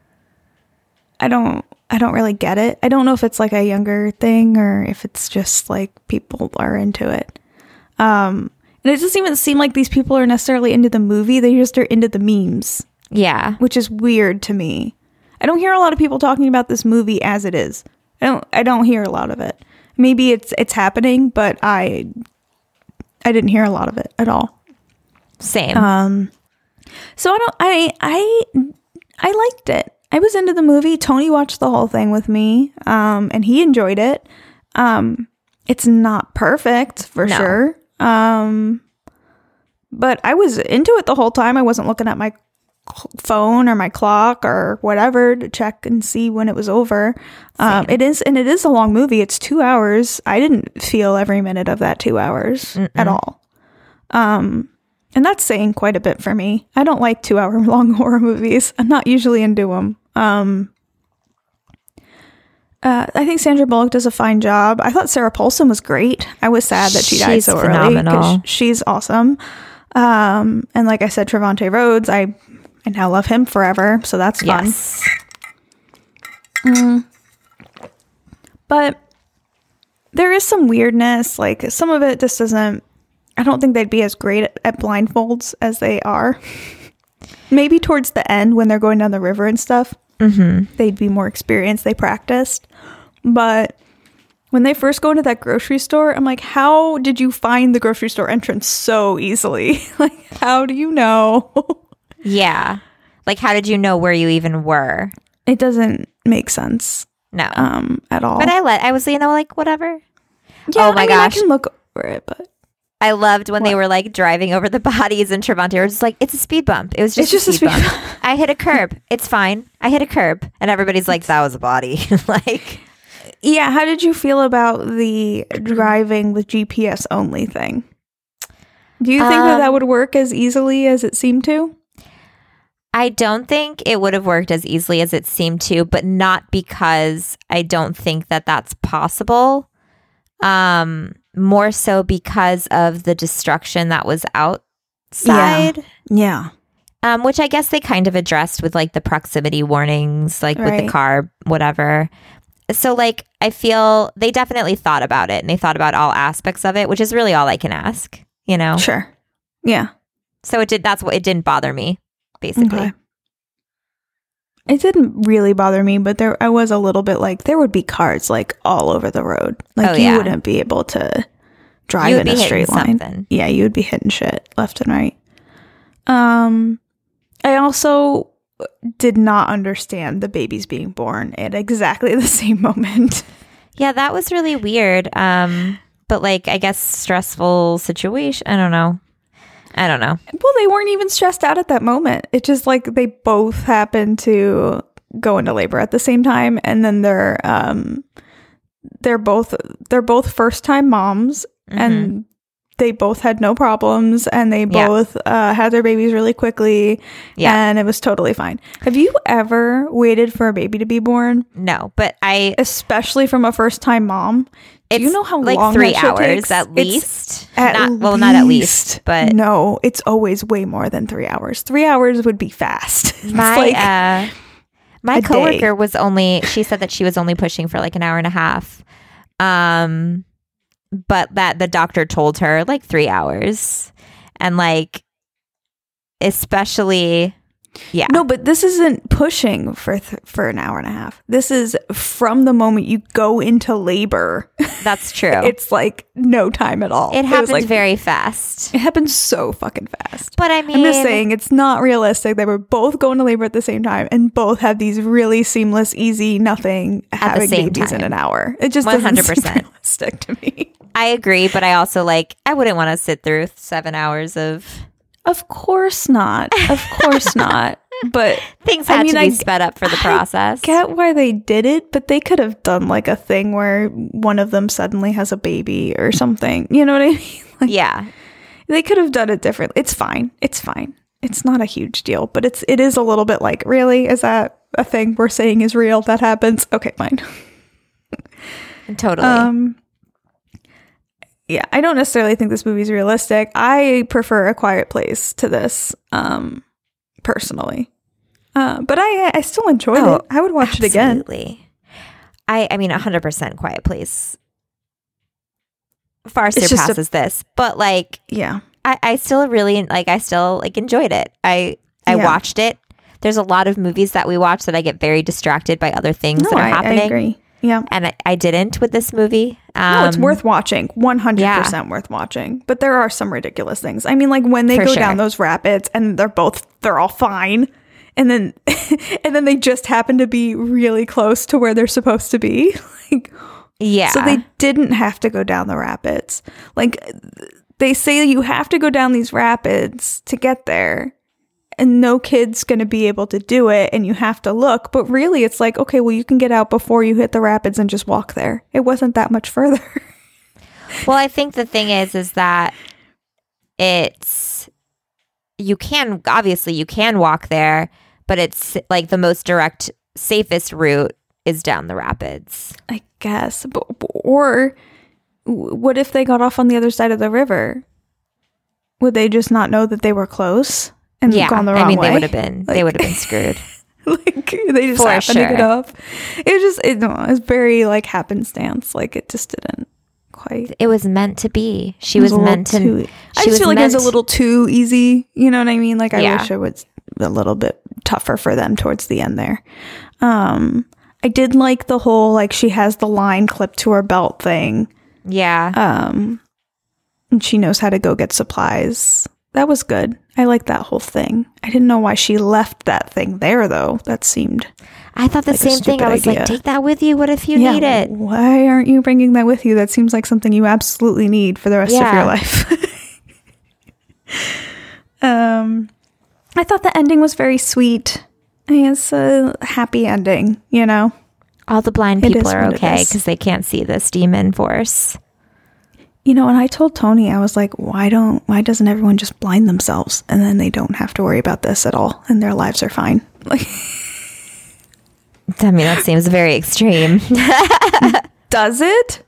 I don't I don't really get it. I don't know if it's like a younger thing or if it's just like people are into it. Um and it doesn't even seem like these people are necessarily into the movie. They just are into the memes, yeah which is weird to me. I don't hear a lot of people talking about this movie as it is. I don't I don't hear a lot of it. Maybe it's it's happening, but I I didn't hear a lot of it at all. same Um, so I don't. I I I liked it. I was into the movie. Tony watched the whole thing with me, um, and he enjoyed it. Um, it's not perfect for No. sure. Um, but I was into it the whole time. I wasn't looking at my phone or my clock or whatever to check and see when it was over. Um, it is, and it is a long movie. It's two hours. I didn't feel every minute of that two hours at all. Um, and that's saying quite a bit for me. I don't like two hour long horror movies. I'm not usually into them. Um, uh, I think Sandra Bullock does a fine job. I thought Sarah Paulson was great. I was sad that she died She's so early phenomenal. she's awesome. Um, and like I said, Trevante Rhodes, I I now love him forever. So that's fun. yes but there is some weirdness like some of it just doesn't i don't think they'd be as great at, at blindfolds as they are maybe towards the end when they're going down the river and stuff they'd be more experienced they practiced. But when they first go into that grocery store i'm like how did you find the grocery store entrance so easily? Like how do you know? Yeah. Like how did you know where you even were? It doesn't make sense no. um at all. But i let i was you know like whatever. Yeah, oh my I mean, gosh. i can look over it but I loved when they were like driving over the bodies and Trevante It was just like, it's a speed bump. It was just, It's a, just a speed speed bump. I hit a curb. It's fine. I hit a curb. And everybody's like, that was a body. like, Yeah, how did you feel about the driving with GPS only thing? Do you think that that Um, would work as easily as it seemed to? I don't think it would have worked as easily as it seemed to, but not because I don't think that that's possible. Um, more so because of the destruction that was outside. Yeah. Um, which I guess they kind of addressed with like the proximity warnings, like with the car, whatever. So like I feel they definitely thought about it and they thought about all aspects of it, which is really all I can ask, you know. Sure. Yeah. So it did that's what it didn't bother me, basically. Okay. It didn't really bother me, but there I was a little bit like there would be cars like all over the road. Like Oh, you yeah. wouldn't be able to drive in a straight line. something. Yeah, you would be hitting shit left and right. Um I also did not understand the babies being born at exactly the same moment. Yeah, that was really weird. Um, but like I guess stressful situation. I don't know. I don't know. Well, they weren't even stressed out at that moment. It just like they both happened to go into labor at the same time and then they're um they're both they're both first time moms and they both had no problems and they Mm-hmm. Yeah. both uh, had their babies really quickly Yeah. and it was totally fine. Have you ever waited for a baby to be born, No, but I especially from a first time mom? It's Do you know how like long three hours takes? at It's least. At not, well, not at least, but no, it's always way more than three hours. Three hours would be fast. My like- uh my a day. coworker was only she said that she was only pushing for like an hour and a half um but that the doctor told her like 3 hours and like especially Yeah. No, but this isn't pushing for th- for an hour and a half. This is from the moment you go into labor. That's true. it's like no time at all. it happens like very fast. it happens so fucking fast. But I mean, I'm just saying it's not realistic. They were both going to labor at the same time and both had these really seamless, easy, nothing having same babies in an hour. It just doesn't seem 100%. realistic to me. I agree, but I also like I wouldn't want to sit through seven hours of Of course not. Of course not. But things I had mean, to I be g- sped up for the process. I get why they did it, but they could have done like a thing where one of them suddenly has a baby or something. You know what I mean? Like yeah. they could have done it differently. It's fine. It's fine. It's not a huge deal, but it's it is a little bit like, really? Is that a thing we're saying is real that happens? Okay, fine. Totally. Um yeah, I don't necessarily think this movie's realistic. I prefer a quiet place to this, um, personally. Uh, but I I still enjoyed Oh, it. I would watch it again. I I mean 100% quiet place far a- surpasses this. But like Yeah. I I still really like I still like enjoyed it. I I Yeah. watched it. There's a lot of movies that we watch that I get very distracted by other things No, that are I, I happening. agree. Yeah. And I, I didn't with this movie. Um, No, it's worth watching. 100% worth watching. But there are some ridiculous things. I mean, like when they For go sure. down those rapids and they're both, they're all fine. And then, and then they just happen to be really close to where they're supposed to be. like, Yeah. so they didn't have to go down the rapids. Like they say you have to go down these rapids to get there. And no kid's going to be able to do it and you have to look. But really it's like, okay, well you can get out before you hit the rapids and just walk there. It wasn't that much further. Well, I think the thing is, is that it's you can obviously you can walk there, but it's like the most direct, safest route is down the rapids. I guess. But, or what if they got off on the other side of the river? Would they just not know that they were close and Yeah, gone the wrong I mean way? they would have been they would have been screwed. like they just For happened to get sure. off. It was just it, no, it was very like happenstance. Like it just didn't quite. It was meant to be. She it was, meant to. too- I just feel like it was a little too easy. You know what I mean? Like I Yeah. wish it was a little bit tougher for them towards the end there. Um, I did like the whole like she has the line clipped to her belt thing. Yeah, um and she knows how to go get supplies that was good i like that whole thing i didn't know why she left that thing there though that seemed I thought the like same thing. I was idea. like, take that with you. What if you yeah need it? why aren't you bringing that with you that seems like something you absolutely need for the rest of your life um i thought the ending was very sweet it's a happy ending you know All the blind people are okay because they can't see this demon force. You know, and I told Tony, I was like, why don't, why doesn't everyone just blind themselves and then they don't have to worry about this at all and their lives are fine? Like, I mean, that seems very extreme. does it?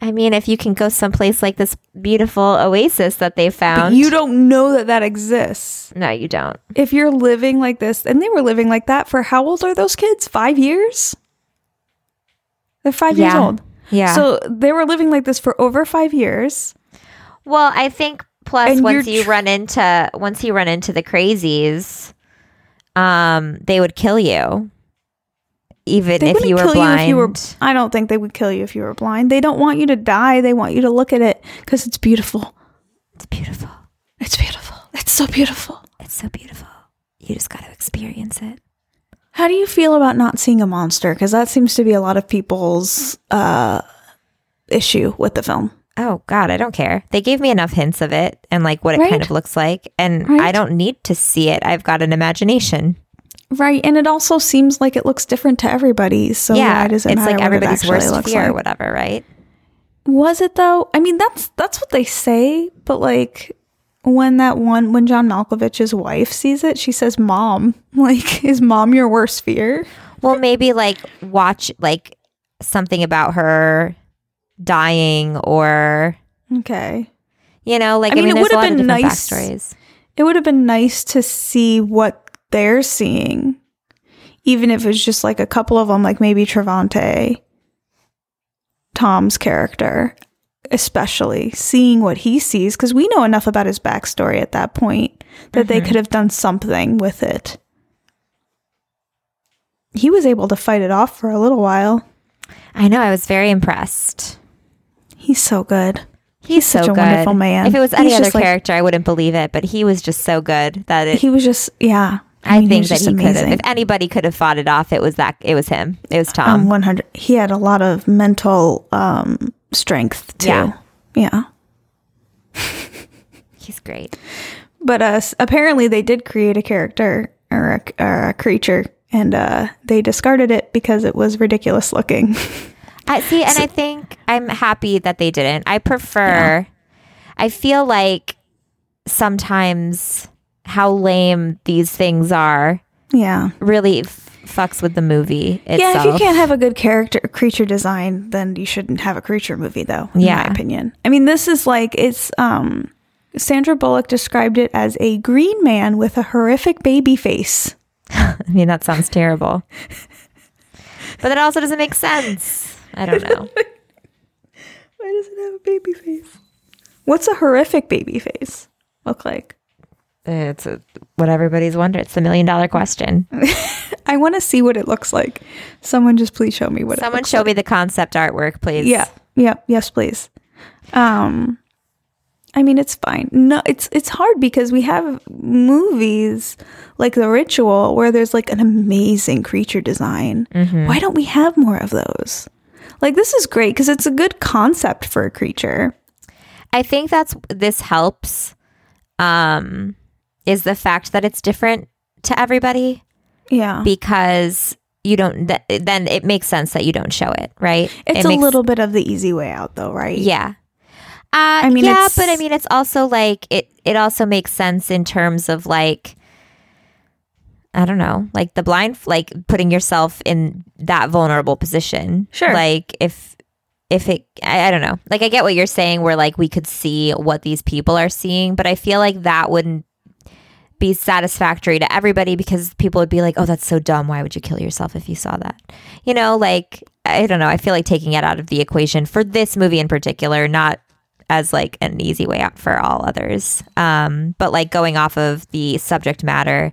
I mean, if you can go someplace like this beautiful oasis that they But found, you don't know that that exists. no, you don't. If you're living like this, and they were living like that for how old are those kids? Five years? They're five years old. Yeah. So they were living like this for over five years. well, I think plus And once you're you tr- run into once you run into the crazies, um, they would kill you, even They if wouldn't you were kill blind. you if you were. I don't think they would kill you if you were blind. They don't want you to die. They want you to look at it because it's beautiful. It's beautiful. It's beautiful. It's so beautiful. It's so beautiful. You just got to experience it. How do you feel about not seeing a monster? Because that seems to be a lot of people's uh, issue with the film. Oh God, I don't care. They gave me enough hints of it and like what it kind of looks like, and I don't need to see it. I've got an imagination. Right. And it also seems like it looks different to everybody. So yeah, why does it it's like what it everybody's worst looks fear or whatever, right? Was it though? I mean, that's that's what they say, but like when that one when John Malkovich's wife sees it, she says, "Mom, like is mom your worst fear?" Well, maybe like watch like something about her dying or Okay. you know, like I I mean, mean, it lot of been nice- backstories. It would have been nice to see what they're seeing, even if it's just like a couple of them, like maybe Trevante, Tom's character. Especially seeing what he sees, because we know enough about his backstory at that point that they could have done something with it. He was able to fight it off for a little while. I know. I was very impressed. He's so good. He's, such so a good. wonderful man. If it was any He's other just like- character, I wouldn't believe it. But he was just so good that it. He was just, yeah. I, mean, think was that he could have. If anybody could have fought it off, it was that. It was him. It was Tom. Um, 100. He had a lot of mental um, strength too. Yeah. Yeah. He's great. But uh, apparently, they did create a character or a, or a creature, and uh, they discarded it because it was ridiculous looking. I see, and I think I'm happy that they didn't. I prefer. I feel like sometimes how lame these things are yeah. really fucks with the movie itself. Yeah, if you can't have a good character creature design, then you shouldn't have a creature movie, though. In Yeah. my opinion. I mean, this is like it's. um Sandra Bullock described it as a green man with a horrific baby face. I mean, that sounds terrible. but that also doesn't make sense. I don't know. Why does it have a baby face? What's a horrific baby face look like? It's a, what everybody's wondering. It's the million dollar question. I want to see what it looks like. Someone just please show me what it Someone show like. me the concept artwork, please. Yeah. Yeah. Yes, please. Um I mean it's fine. No, it's it's hard because we have movies like The Ritual where there's like an amazing creature design. Why don't we have more of those? Like this is great because it's a good concept for a creature. I think that's this helps. Um, is the fact that it's different to everybody Yeah. because you don't. Th- then it makes sense that you don't show it, right? it's It a makes- little bit of the easy way out though, right? Yeah. Uh, I mean, mean, yeah, but I mean, it's also like it. It also makes sense in terms of like, I don't know, like the blind, like putting yourself in that vulnerable position. Sure. Like if, if it, I, I don't know. Like I get what you're saying, where like we could see what these people are seeing, but I feel like that wouldn't be satisfactory to everybody because people would be like, "Oh, that's so dumb. Why would you kill yourself if you saw that?" You know, like I don't know. I feel like taking it out of the equation for this movie in particular, not as like an easy way out for all others. Um, but like going off of the subject matter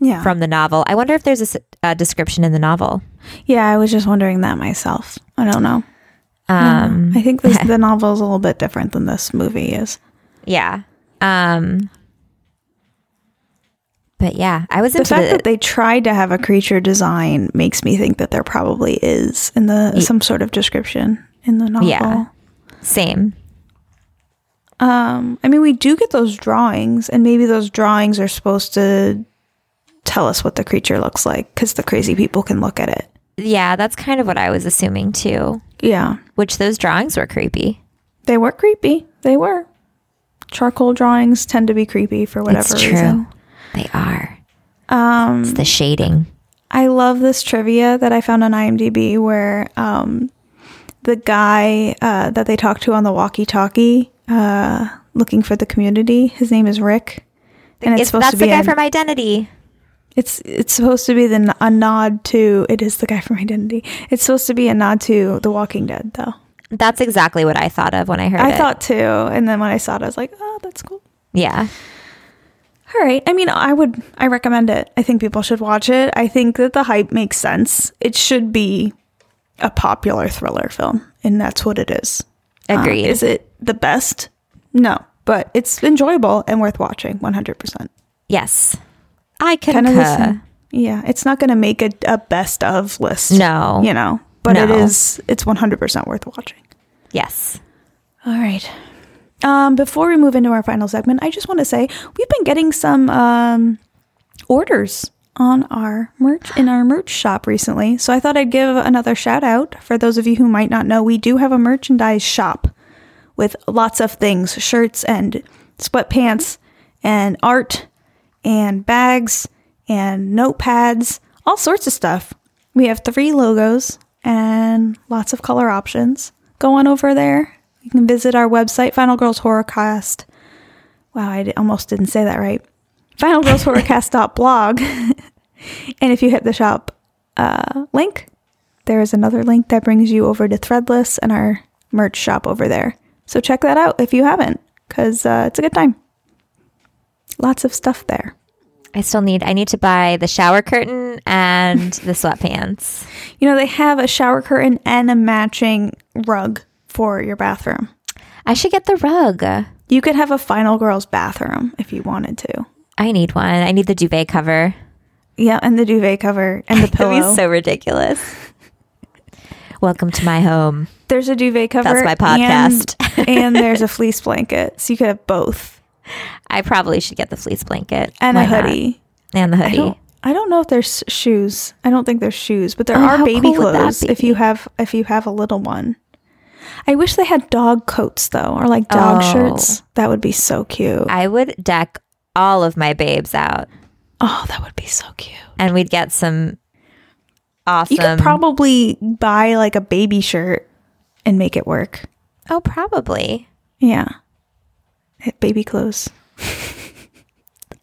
Yeah. from the novel. I wonder if there's a description in the novel. yeah, I was just wondering that myself. I don't know. Um, I think this, the novel is a little bit different than this movie is. yeah. Um, but yeah, I was The fact the, that they tried to have a creature design makes me think that there probably is in the some sort of description in the novel. Yeah. same. Um, I mean, we do get those drawings, and maybe those drawings are supposed to tell us what the creature looks like because the crazy people can look at it. Yeah, that's kind of what I was assuming too. Yeah, Which those drawings were creepy. they were creepy. They were. Charcoal drawings tend to be creepy for whatever it's true. reason. They are. Um, It's the shading. I love this trivia that I found on IMDb where um, the guy uh, that they talk to on the walkie-talkie, uh, looking for the community, his name is Rick, and it's, It's, supposed that's to be the guy an- from Identity. it's it's supposed to be the a nod to it is the guy from Identity. It's supposed to be a nod to The Walking Dead, though. That's exactly what I thought of when I heard I it. thought too, and then when I saw it, I was like, oh, that's cool. yeah. All right. I mean, I would, I recommend it. I think people should watch it. I think that the hype makes sense. It should be a popular thriller film, and that's what it is. Uh, Agreed. is it the best? No, but it's enjoyable and worth watching 100%. Yes. I Kind of listen. Yeah, it's not going to make a, a best of list. No. You know, but it No. is, it's 100% worth watching. Yes. All right. Um, before we move into our final segment, I just want to say we've been getting some um, orders on our merch in our merch shop recently. So I thought I'd give another shout out for those of you who might not know. We do have a merchandise shop with lots of things, shirts and sweatpants and art and bags and notepads, all sorts of stuff. We have three logos and lots of color options. Go on over there. You can visit our website, Final Girls Horrorcast. Wow, I almost didn't say that right. FinalGirlsHorrorcast.blog. and if you hit the shop uh, link, there is another link that brings you over to Threadless and our merch shop over there. So check that out if you haven't, because uh, it's a good time. Lots of stuff there. I still need I need to buy the shower curtain and the sweatpants. You know, they have a shower curtain and a matching rug for your bathroom. I should get the rug. You could have a final girls bathroom if you wanted to. I need one. I need the duvet cover. Yeah, and the duvet cover and the That'd pillow. be so ridiculous. Welcome to my home. there's a duvet cover. That's my podcast. And, and there's a fleece blanket. So you could have both. I probably should get the fleece blanket And Why a not? hoodie. and the I hoodie. don't, I don't know if there's shoes. I don't think there's shoes, but there Oh, are baby cool clothes if you have if you have a little one. I wish they had dog coats though, or like dog Oh. shirts. That would be so cute. I would deck all of my babes out, oh, that would be so cute. and we'd get some awesome. You could probably buy like a baby shirt and make it work. oh, probably. Yeah. Eh, Baby clothes.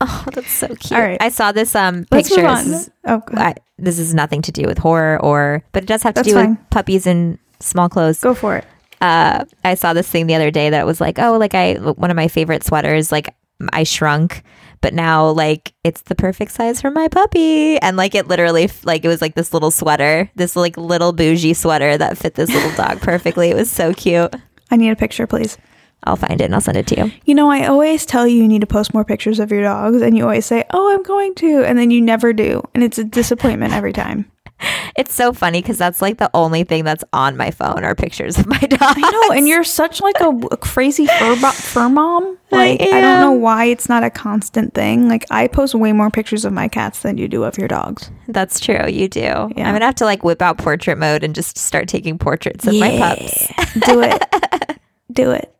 Oh, that's so cute. All right. I saw this um Let's picture. move This on. is- Oh, I, this is nothing to do with horror or, but it does have to That's do fine. with puppies and small clothes. go for it. uh, I saw this thing the other day that was like, oh, like I one of my favorite sweaters, like I shrunk, but now like it's the perfect size for my puppy, and like it literally like it was like this little sweater, this like little bougie sweater that fit this little dog perfectly. It was so cute. I need a picture, please. I'll find it and I'll send it to you. You know, I always tell you you need to post more pictures of your dogs, and you always say, "Oh, I'm going to," and then you never do, and it's a disappointment every time. It's so funny because that's like the only thing that's on my phone are pictures of my dog. I know, and you're such like a, a crazy fur, bo- fur mom. Like I, don't know why it's not a constant thing. Like I post way more pictures of my cats than you do of your dogs. That's true. You do. Yeah. I'm gonna have to like whip out portrait mode and just start taking portraits of my pups. do it, do it.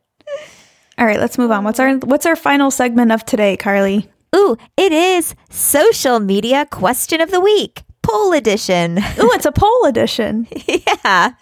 All right, let's move on. What's our What's our final segment of today, Carly? Ooh, it is social media question of the week, poll edition. Ooh, it's a poll edition. yeah.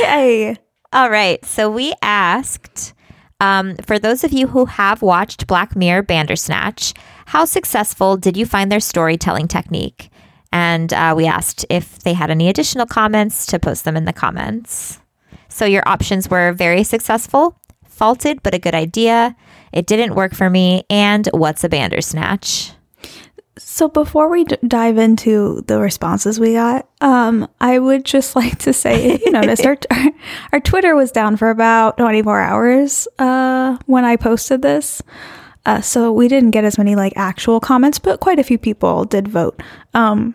Yay! All right. So we asked um, for those of you who have watched Black Mirror Bandersnatch, how successful did you find their storytelling technique? And uh, we asked if they had any additional comments to post them in the comments. So your options were very successful, faulted but a good idea, it didn't work for me, and what's a Bandersnatch? So before we d- dive into the responses we got, um, I would just like to say, you noticed, our, our our Twitter was down for about 24 hours uh, when I posted this. Uh, so we didn't get as many like actual comments, but quite a few people did vote. Um,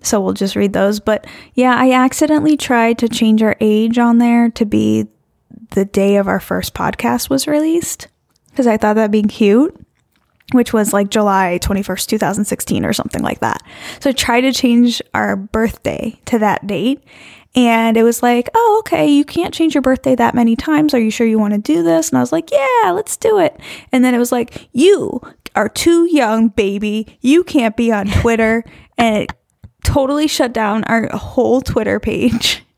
so we'll just read those. But yeah, I accidentally tried to change our age on there to be the day of our first podcast was released because I thought that'd be cute which was like July 21st, 2016 or something like that. So I tried to change our birthday to that date. And it was like, oh, okay, you can't change your birthday that many times. Are you sure you want to do this? And I was like, yeah, let's do it. And then it was like, you are too young, baby. You can't be on Twitter. and it totally shut down our whole Twitter page.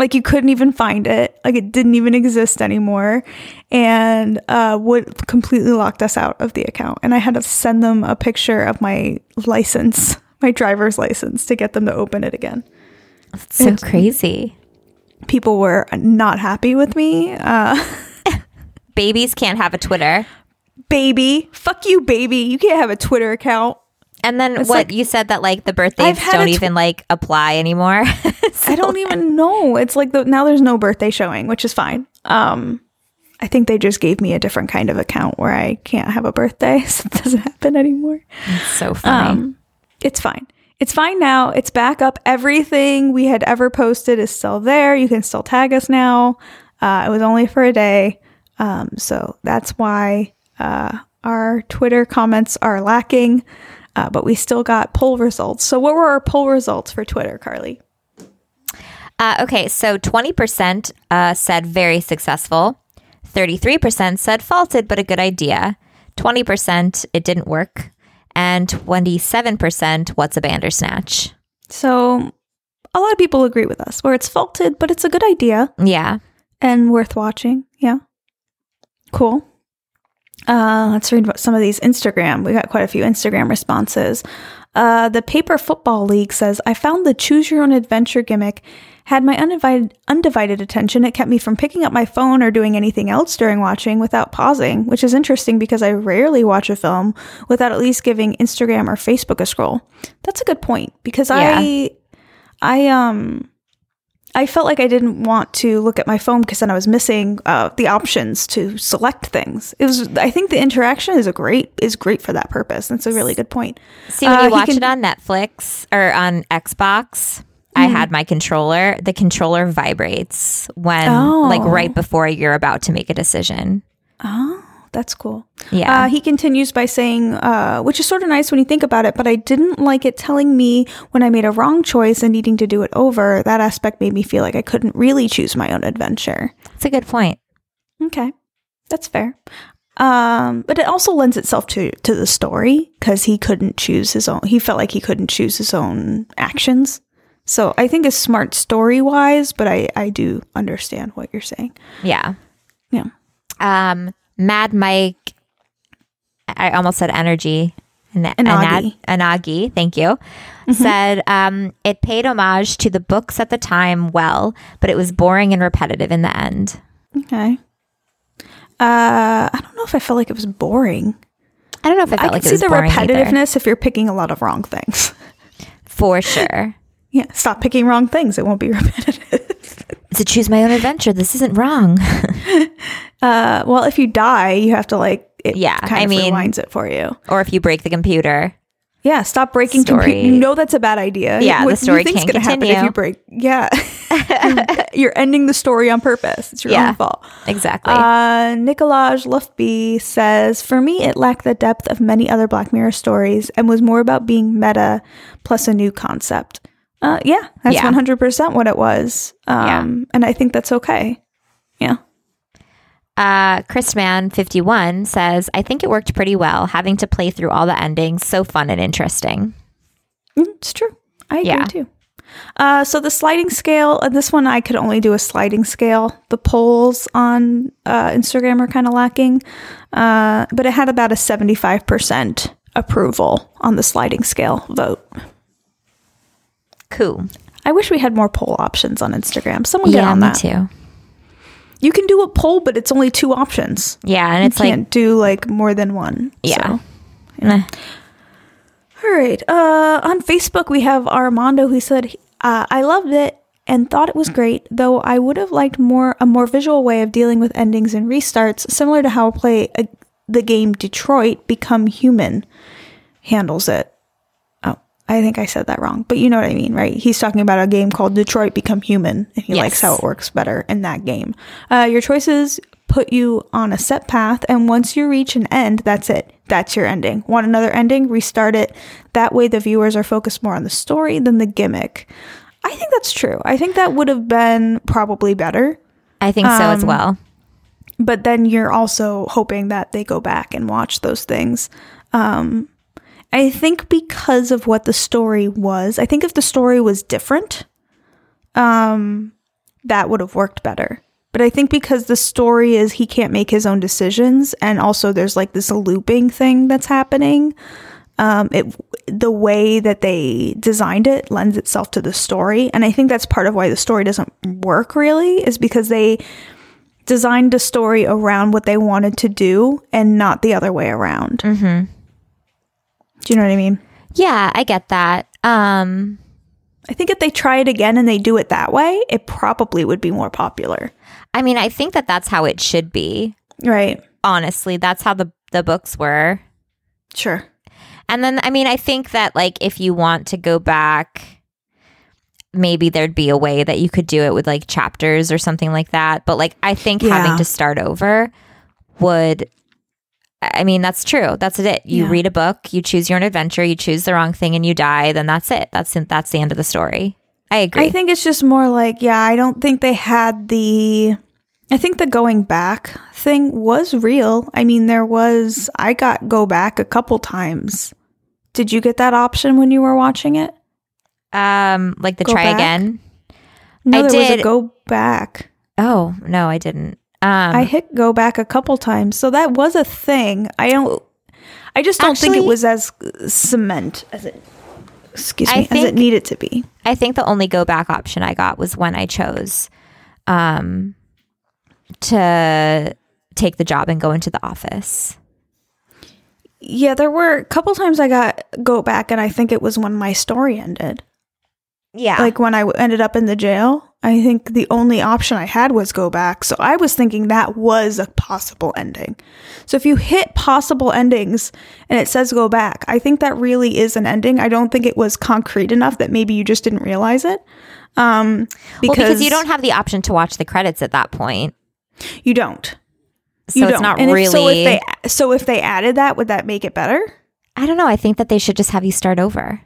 like you couldn't even find it. Like it didn't even exist anymore. And uh would completely locked us out of the account. And i had to send them a picture of my license my driver's license to get them to open it again. It's so crazy. people were not happy with me uh Babies can't have a Twitter. baby. Fuck you baby. You can't have a twitter account And then what like- you said that like the birthdays don't tw- even like apply anymore. I don't even know. It's like the, now there's no birthday showing, which is fine. Um, I think they just gave me a different kind of account where I can't have a birthday, so it doesn't happen anymore. so funny. Um, it's fine. It's fine now. It's back up. Everything we had ever posted is still there. You can still tag us now. Uh, it was only for a day, um, so that's why uh, our Twitter comments are lacking. Uh, but we still got poll results. So, what were our poll results for Twitter, Carly? Uh, okay, so 20% uh, said very successful, 33% said faulted but a good idea, 20% it didn't work, and 27% what's a bandersnatch. So a lot of people agree with us where it's faulted, but it's a good idea Yeah. and worth watching. Yeah. Cool. Uh, let's read what some of these Instagram. We got quite a few Instagram responses. Uh, the Paper Football League says, I found the choose your own adventure gimmick had my undivided, undivided attention. It kept me from picking up my phone or doing anything else during watching without pausing, which is interesting because I rarely watch a film without at least giving Instagram or Facebook a scroll. That's a good point because I, I um, I felt like I didn't want to look at my phone because then I was missing uh, the options to select things. It was. I think the interaction is a great is great for that purpose. That's a really good point. See, when Uh, you he watch can- it on Netflix or on Xbox, I Mm-hmm. had my controller. The controller vibrates when, like, Oh. right before you're about to make a decision. Oh, that's cool. Yeah. Uh, he continues by saying, uh, which is sort of nice when you think about it, but I didn't like it telling me when I made a wrong choice and needing to do it over. That aspect made me feel like I couldn't really choose my own adventure. That's a good point. Okay, that's fair. Um, but it also lends itself to to the story because he couldn't choose his own. He felt like he couldn't choose his own actions. So I think it's smart story wise, but I I do understand what you're saying. Yeah. Yeah. Um, Mad Mike, I almost said energy. An- Anagi. Anagi, thank you. Said um, it paid homage to the books at the time well, but it was boring and repetitive in the end. Okay. Uh, I don't know if I felt like it was boring. I don't know if I I felt can like it see was the boring either. repetitiveness if you're picking a lot of wrong things. For sure. yeah, stop picking wrong things. It won't be repetitive. To choose my own adventure. This isn't wrong. Uh, well, if you die, you have to like it Yeah, kind I of mean- rewinds it for you. or if you break the computer. Yeah, stop breaking computer. You know that's a bad idea. Yeah, the What story you think's can't gonna happen if you break. Yeah, you're, you're ending the story on purpose. It's your Yeah. own fault. Exactly. Uh, Nicolaj Lufby says, For me, it lacked the depth of many other Black Mirror stories and was more about being meta plus a new concept. Uh, yeah, that's Yeah. 100% what it was. Um, And I think that's okay. Yeah. Uh, Chrisman51 says, I think it worked pretty well, having to play through all the endings. So fun and interesting. Mm, It's true. I agree Yeah. too. Uh, so the sliding scale, uh, this one I could only do a sliding scale. The polls on uh, Instagram are kind of lacking, uh, but it had about a 75% approval on the sliding scale vote. Cool. I wish we had more poll options on Instagram. Someone get Yeah, on me that. too. You can do a poll, but it's only two options. Yeah, and You it's like, can't do like more than one. yeah. so. All right. Uh, on Facebook, we have Armando who said, uh, "I loved it and thought it was great, though I would have liked more a more visual way of dealing with endings and restarts, similar to how play uh, the game Detroit Become Human handles it." I think I said that wrong, but you know what I mean, right? He's talking about a game called Detroit Become Human, and he Yes. likes how it works better in that game. Uh, your choices put you on a set path, and once you reach an end, that's it. That's your ending. Want another ending? Restart it. That way, the viewers are focused more on the story than the gimmick. I think that's true. I think that would have been probably better. I think so as Um, well. But then you're also hoping that they go back and watch those things. Um, I think because of what the story was, I think if the story was different, um, that would have worked better. But I think because the story is he can't make his own decisions, and also there's like this looping thing that's happening. Um, it the way that they designed it lends itself to the story, and I think that's part of why the story doesn't work really is because they designed a story around what they wanted to do and not the other way around. Mm-hmm. Do you know what I mean? Yeah, I get that. Um, I think if they try it again and they do it that way, it probably would be more popular. I mean, I think that that's how it should be. Right. Honestly, that's how the the books were. Sure. And then, I mean, I think that like if you want to go back, maybe there'd be a way that you could do it with like chapters or something like that. But like, I think Yeah. having to start over would. I mean, that's true. That's it. You Yeah. read a book, you choose your own adventure, you choose the wrong thing, and you die. Then that's it. That's that's the end of the story. I agree. I think it's just more like, yeah, I don't think they had the. I think the going back thing was real. I mean, there was. I got go back a couple times. Did you get that option when you were watching it? um, like the Go try back? again. No, I there was did. a go back. Oh no, I didn't. Um, I hit go back a couple times, so that was a thing. I don't. I just don't think it was as cement as it excuse I me, as it needed to be. I think the only go back option I got was when I chose um, to take the job and go into the office. Yeah, there were a couple times I got go back, and I think it was when my story ended. Yeah. Like when I w- ended up in the jail, I think the only option I had was go back. So I was thinking that was a possible ending. So if you hit possible endings and it says go back, I think that really is an ending. I don't think it was concrete enough that maybe you just didn't realize it. Um, well, because you don't have the option to watch the credits at that point. you don't. So You it's don't. not And if- really. so if they so if they added that, would that make it better? I don't know. I think that they should just have you start over.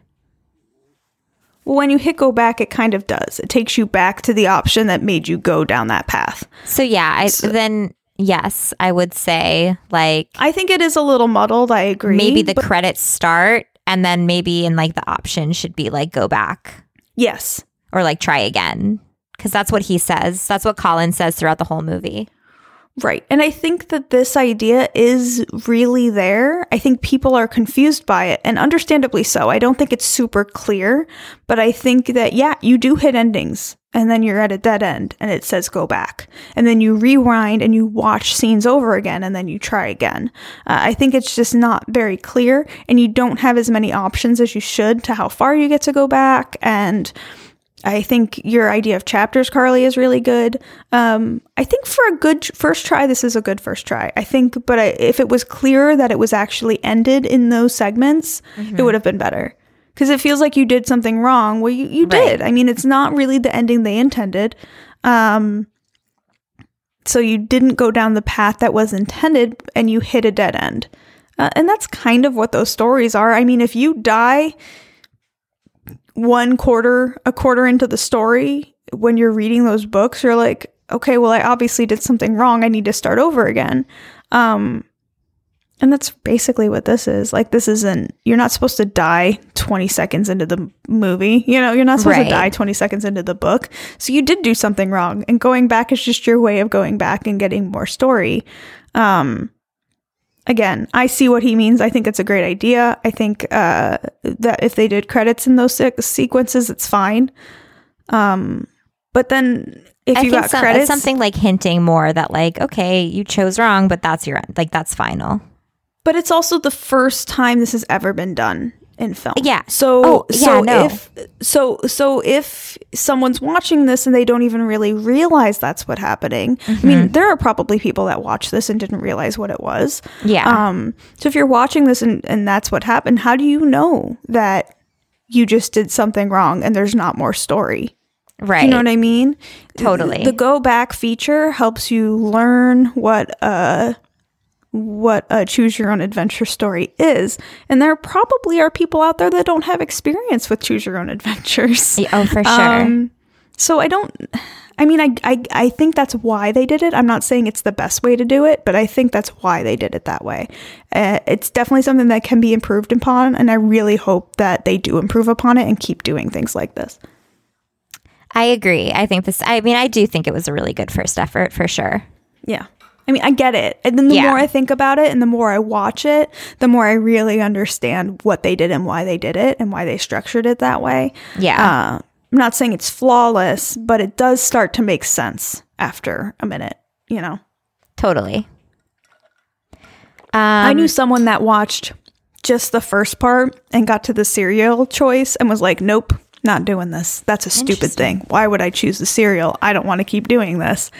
Well, when you hit go back, it kind of does. It takes you back to the option that made you go down that path. So yeah, I, then yes, I would say like I think it is a little muddled. I agree. maybe the but- credits start and then maybe in like the option should be like go back yes, or like try again because that's what he says. That's what Colin says throughout the whole movie. Right. And I think that this idea is really there. I think people are confused by it, and understandably so. I don't think it's super clear, but I think that yeah, you do hit endings. And then you're at a dead end and it says go back. And then you rewind and you watch scenes over again and then you try again. Uh, I think it's just not very clear and you don't have as many options as you should to how far you get to go back. And I think your idea of chapters, Carly, is really good. Um, I think for a good first try, this is a good first try. I think, but I, if it was clearer that it was actually ended in those segments, it would have been better. Because it feels like you did something wrong. Well, you, you Right. did. I mean, it's not really the ending they intended. Um, so you didn't go down the path that was intended and you hit a dead end. Uh, and that's kind of what those stories are. I mean, if you die one quarter, a quarter into the story, when you're reading those books, you're like, okay, well, I obviously did something wrong. I need to start over again. Um, and that's basically what this is. Like, this isn't, you're not supposed to die 20 seconds into the movie. You know, you're not supposed Right. to die 20 seconds into the book. So you did do something wrong. And going back is just your way of going back and getting more story. Um, again, I see what he means. I think it's a great idea. I think uh, that if they did credits in those se- sequences, it's fine. Um, but then if I you got some, credits, something like hinting more that like okay, you chose wrong, but that's your end. Like that's final. but it's also the first time this has ever been done in film. Yeah. So Oh, yeah, so no. if so so if someone's watching this and they don't even really realize that's what happening. I Mm-hmm. mean, there are probably people that watch this and didn't realize what it was. Yeah. Um, so if you're watching this and, and that's what happened, how do you know that you just did something wrong and there's not more story? right. You know what I mean? Totally. The go back feature helps you learn what uh what a choose your own adventure story is. And there probably are people out there that don't have experience with choose your own adventures. Oh, for sure. Um, so I don't I mean I, I I think that's why they did it. I'm not saying it's the best way to do it, but I think that's why they did it that way. Uh, it's definitely something that can be improved upon and I really hope that they do improve upon it and keep doing things like this. I agree. I think this. I mean, I do think it was a really good first effort for sure. Yeah. I mean, I get it. And then the Yeah. more I think about it and the more I watch it, the more I really understand what they did and why they did it and why they structured it that way. Yeah. Uh, I'm not saying it's flawless, but it does start to make sense after a minute, you know? Totally. I Um, knew someone that watched just the first part and got to the cereal choice and was like, nope, not doing this. That's a stupid thing. Why would I choose the cereal? I don't want to keep doing this.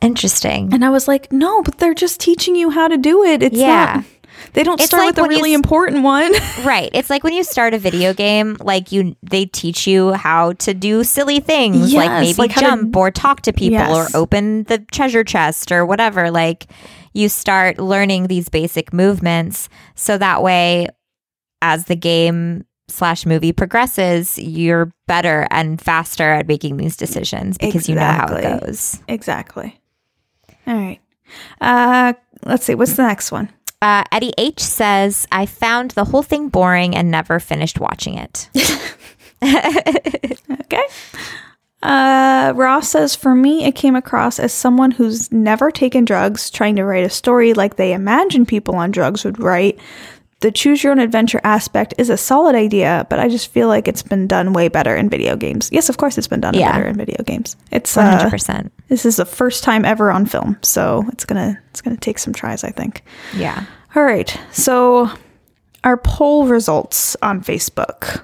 Interesting. And I was like, no, but they're just teaching you how to do it. It's Yeah. not. They don't It's start like with you really s- important one. Right. It's like when you start a video game, like you they teach you how to do silly things, like maybe like how to- jump or talk to people Yes. or open the treasure chest or whatever. Like you start learning these basic movements so that way as the game slash movie progresses, you're better and faster at making these decisions because you know how it goes. exactly. All right. Uh, let's see. What's the next one? Uh, Eddie H says, I found the whole thing boring and never finished watching it. Okay. Uh, Ross says, for me, it came across as someone who's never taken drugs, trying to write a story like they imagine people on drugs would write. The choose your own adventure aspect is a solid idea, but I just feel like it's been done way better in video games. Yes, of course it's been done Yeah. better in video games. It's uh, hundred percent. this is the first time ever on film, so it's gonna it's gonna take some tries, I think. Yeah. All right, so our poll results on Facebook.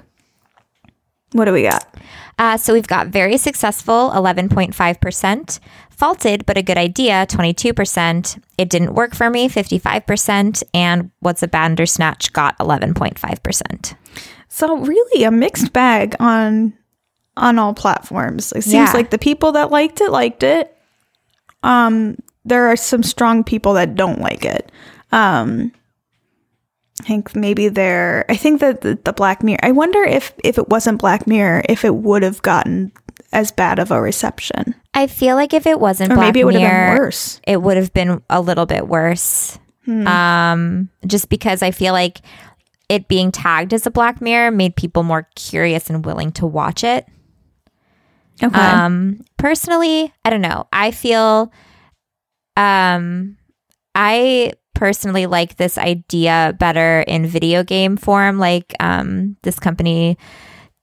What do we got? Uh, so we've got very successful, 11.5%, faulted but a good idea, 22%, it didn't work for me, 55%, and what's a Bandersnatch got 11.5%. So really a mixed bag on on all platforms. It seems Yeah. like the people that liked it liked it. Um there are some strong people that don't like it. Um I think maybe they're I think that the, the Black Mirror I wonder if if it wasn't Black Mirror if it would have gotten as bad of a reception. I feel like if it wasn't Or Black maybe it would have Mirror, been worse. it would have been a little bit worse. Um, just because I feel like it being tagged as a Black Mirror made people more curious and willing to watch it. Okay. Um, personally, I don't know. I feel, um, I personally like this idea better in video game form. Like, um, this company,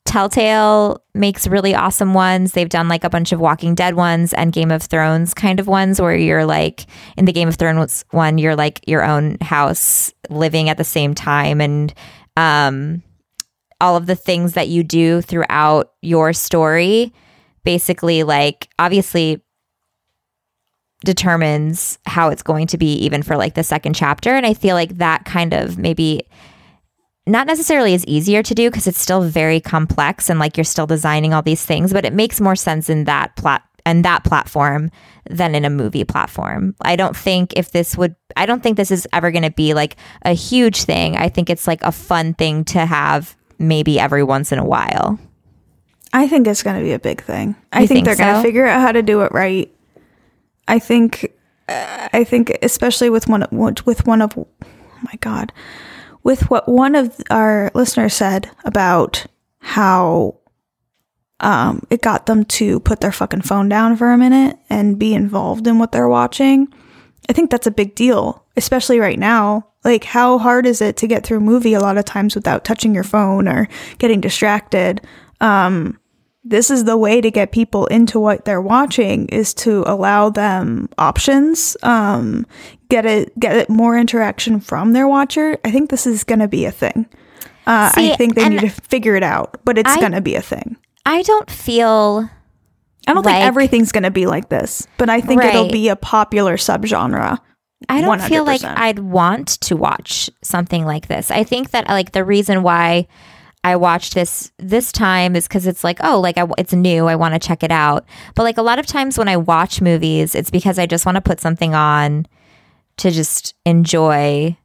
Telltale, makes really awesome ones. They've done like a bunch of Walking Dead ones and Game of Thrones kind of ones where you're like in the Game of Thrones one, you're like your own house living at the same time and, um, all of the things that you do throughout your story basically like obviously determines how it's going to be even for like the second chapter and i feel like that kind of maybe not necessarily is easier to do because it's still very complex and like you're still designing all these things but it makes more sense in that plat and that platform than in a movie platform. I don't think if this would i don't think this is ever going to be like a huge thing. I think it's like a fun thing to have maybe every once in a while. I think it's going to be a big thing. I think, think they're going to figure out how to do it right. I think, uh, I think, especially with one with one of, oh my god, with what one of our listeners said about how um, it got them to put their fucking phone down for a minute and be involved in what they're watching. I think that's a big deal, especially right now. Like, how hard is it to get through a movie a lot of times without touching your phone or getting distracted? Um, this is the way to get people into what they're watching is to allow them options, um, get it, get it more interaction from their watcher. I think this is going to be a thing. Uh, See, I think they need to figure it out, but it's I- to be a thing. i don't feel I don't Like- think everything's going to be like this, but I think it'll be a popular subgenre. I don't feel like I'd want to watch something like this. I think that like the reason why I watched this this time is because it's like oh like I, it's new I want to check it out. But like a lot of times when I watch movies, it's because I just want to put something on to just enjoy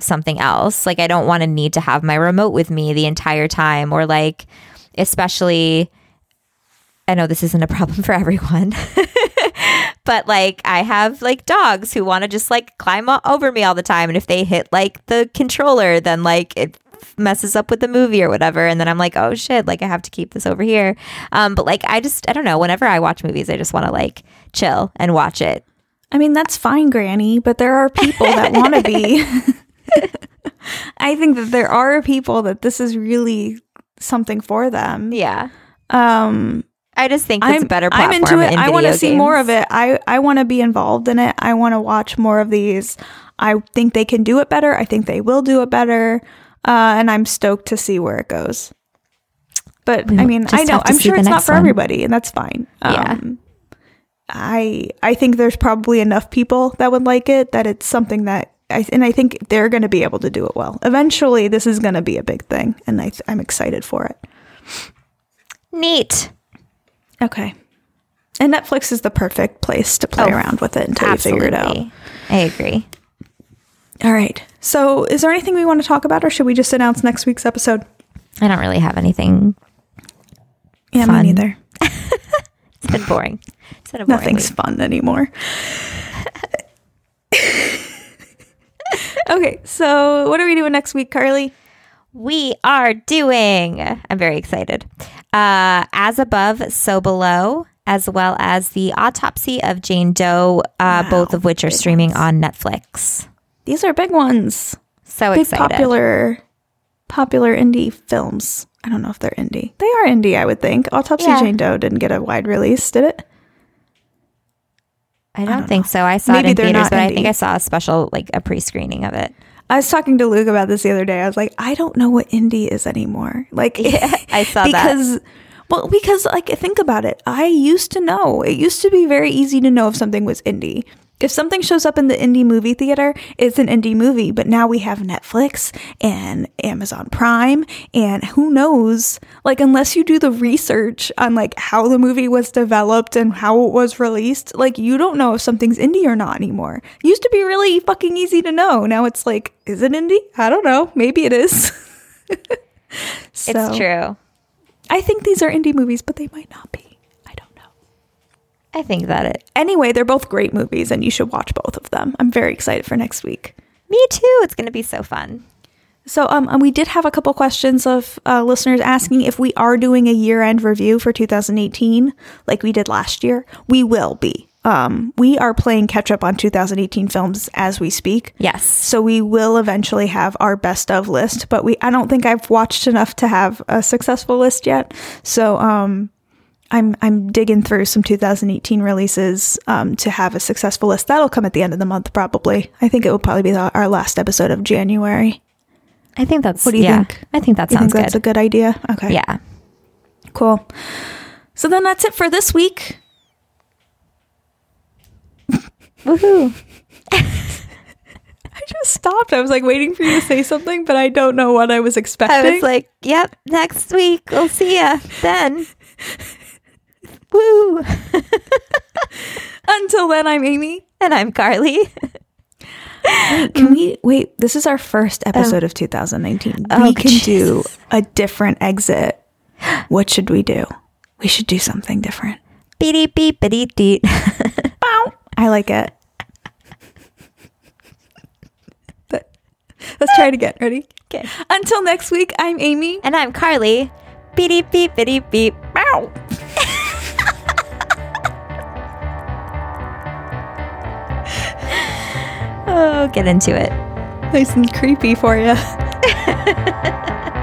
something else. Like I don't want to need to have my remote with me the entire time or like especially I know this isn't a problem for everyone. but like I have like dogs who want to just like climb over me all the time and if they hit like the controller then like it messes up with the movie or whatever and then I'm like oh shit like I have to keep this over here. Um but like I just I don't know whenever I watch movies I just want to like chill and watch it. I mean, that's fine, Granny, but there are people that want to be. I think that there are people that this is really something for them. Yeah. Um, I just think it's I'm a better I'm into it. in I want to see more of it. I I want to be involved in it. I want to watch more of these. I think they can do it better. I think they will do it better. Uh, and I'm stoked to see where it goes. But We I mean, I know I'm sure it's not for one. everybody, and that's fine. Yeah. I I think there's probably enough people that would like it that it's something that I and I think they're going to be able to do it well. Eventually, this is going to be a big thing, and I I'm excited for it. Neat. Okay. And Netflix is the perfect place to play Oh, around with it until you figure it out. I agree. All right. So, is there anything we want to talk about, or should we just announce next week's episode? I don't really have anything. Yeah, Fun. me neither. It's been boring. A boring Nothing's fun anymore. okay. So, what are we doing next week, Carly? We are doing, I'm very excited. Uh, As Above, So Below, as well as The Autopsy of Jane Doe, uh, Wow, both of which are streaming ones. on Netflix. These are big ones. So big excited. popular popular indie films. I don't know if they're indie. They are indie, I would think. Autopsy Yeah. Jane Doe didn't get a wide release, did it? I don't, don't think know. so. I saw Maybe it in theaters, but I think. I saw a special, like a pre screening of it. I was talking to Luke about this the other day. I was like, I don't know what indie is anymore. Like, Yeah, I saw that. because, well, because like think about it. I used to know. It used to be very easy to know if something was indie. If something shows up in the indie movie theater, it's an indie movie. But now we have Netflix and Amazon Prime, and who knows? Like, unless you do the research on like how the movie was developed and how it was released, like you don't know if something's indie or not anymore. It used to be really fucking easy to know. Now it's like, is it indie? I don't know. Maybe it is. So, It's true. I think these are indie movies, but they might not be. I don't know. I think that it. Anyway, they're both great movies, and you should watch both of them. I'm very excited for next week. Me too. It's going to be so fun. So, um, and we did have a couple questions of uh, listeners asking if we are doing a year-end review for 2018, like we did last year. We will be. Um, we are playing catch up on 2018 films as we speak. Yes. So we will eventually have our best of list, but we I don't think I've watched enough to have a successful list yet. So um I'm I'm digging through some 2018 releases um, to have a successful list. That'll come at the end of the month, probably. I think it will probably be the, our last episode of January. I think that's. What do you yeah, think? I think that sounds think that's good. a good idea? Okay. yeah. Cool. So then that's it for this week. Woohoo. I just stopped. I was like waiting for you to say something, but I don't know what I was expecting. I was like, yep, next week. We'll see ya then. Woo. Until then, I'm Amy. And I'm Carly. Can we wait? This is our first episode of 2019. Oh, we can do a different exit. What should we do? We should do something different. Beep beep beep beep. Bow. I like it. But- Let's try it again. Ready? Okay. Until next week, I'm Amy. And I'm Carly. Beep beep beep beep. Bow. oh, get into it. Nice and creepy for you.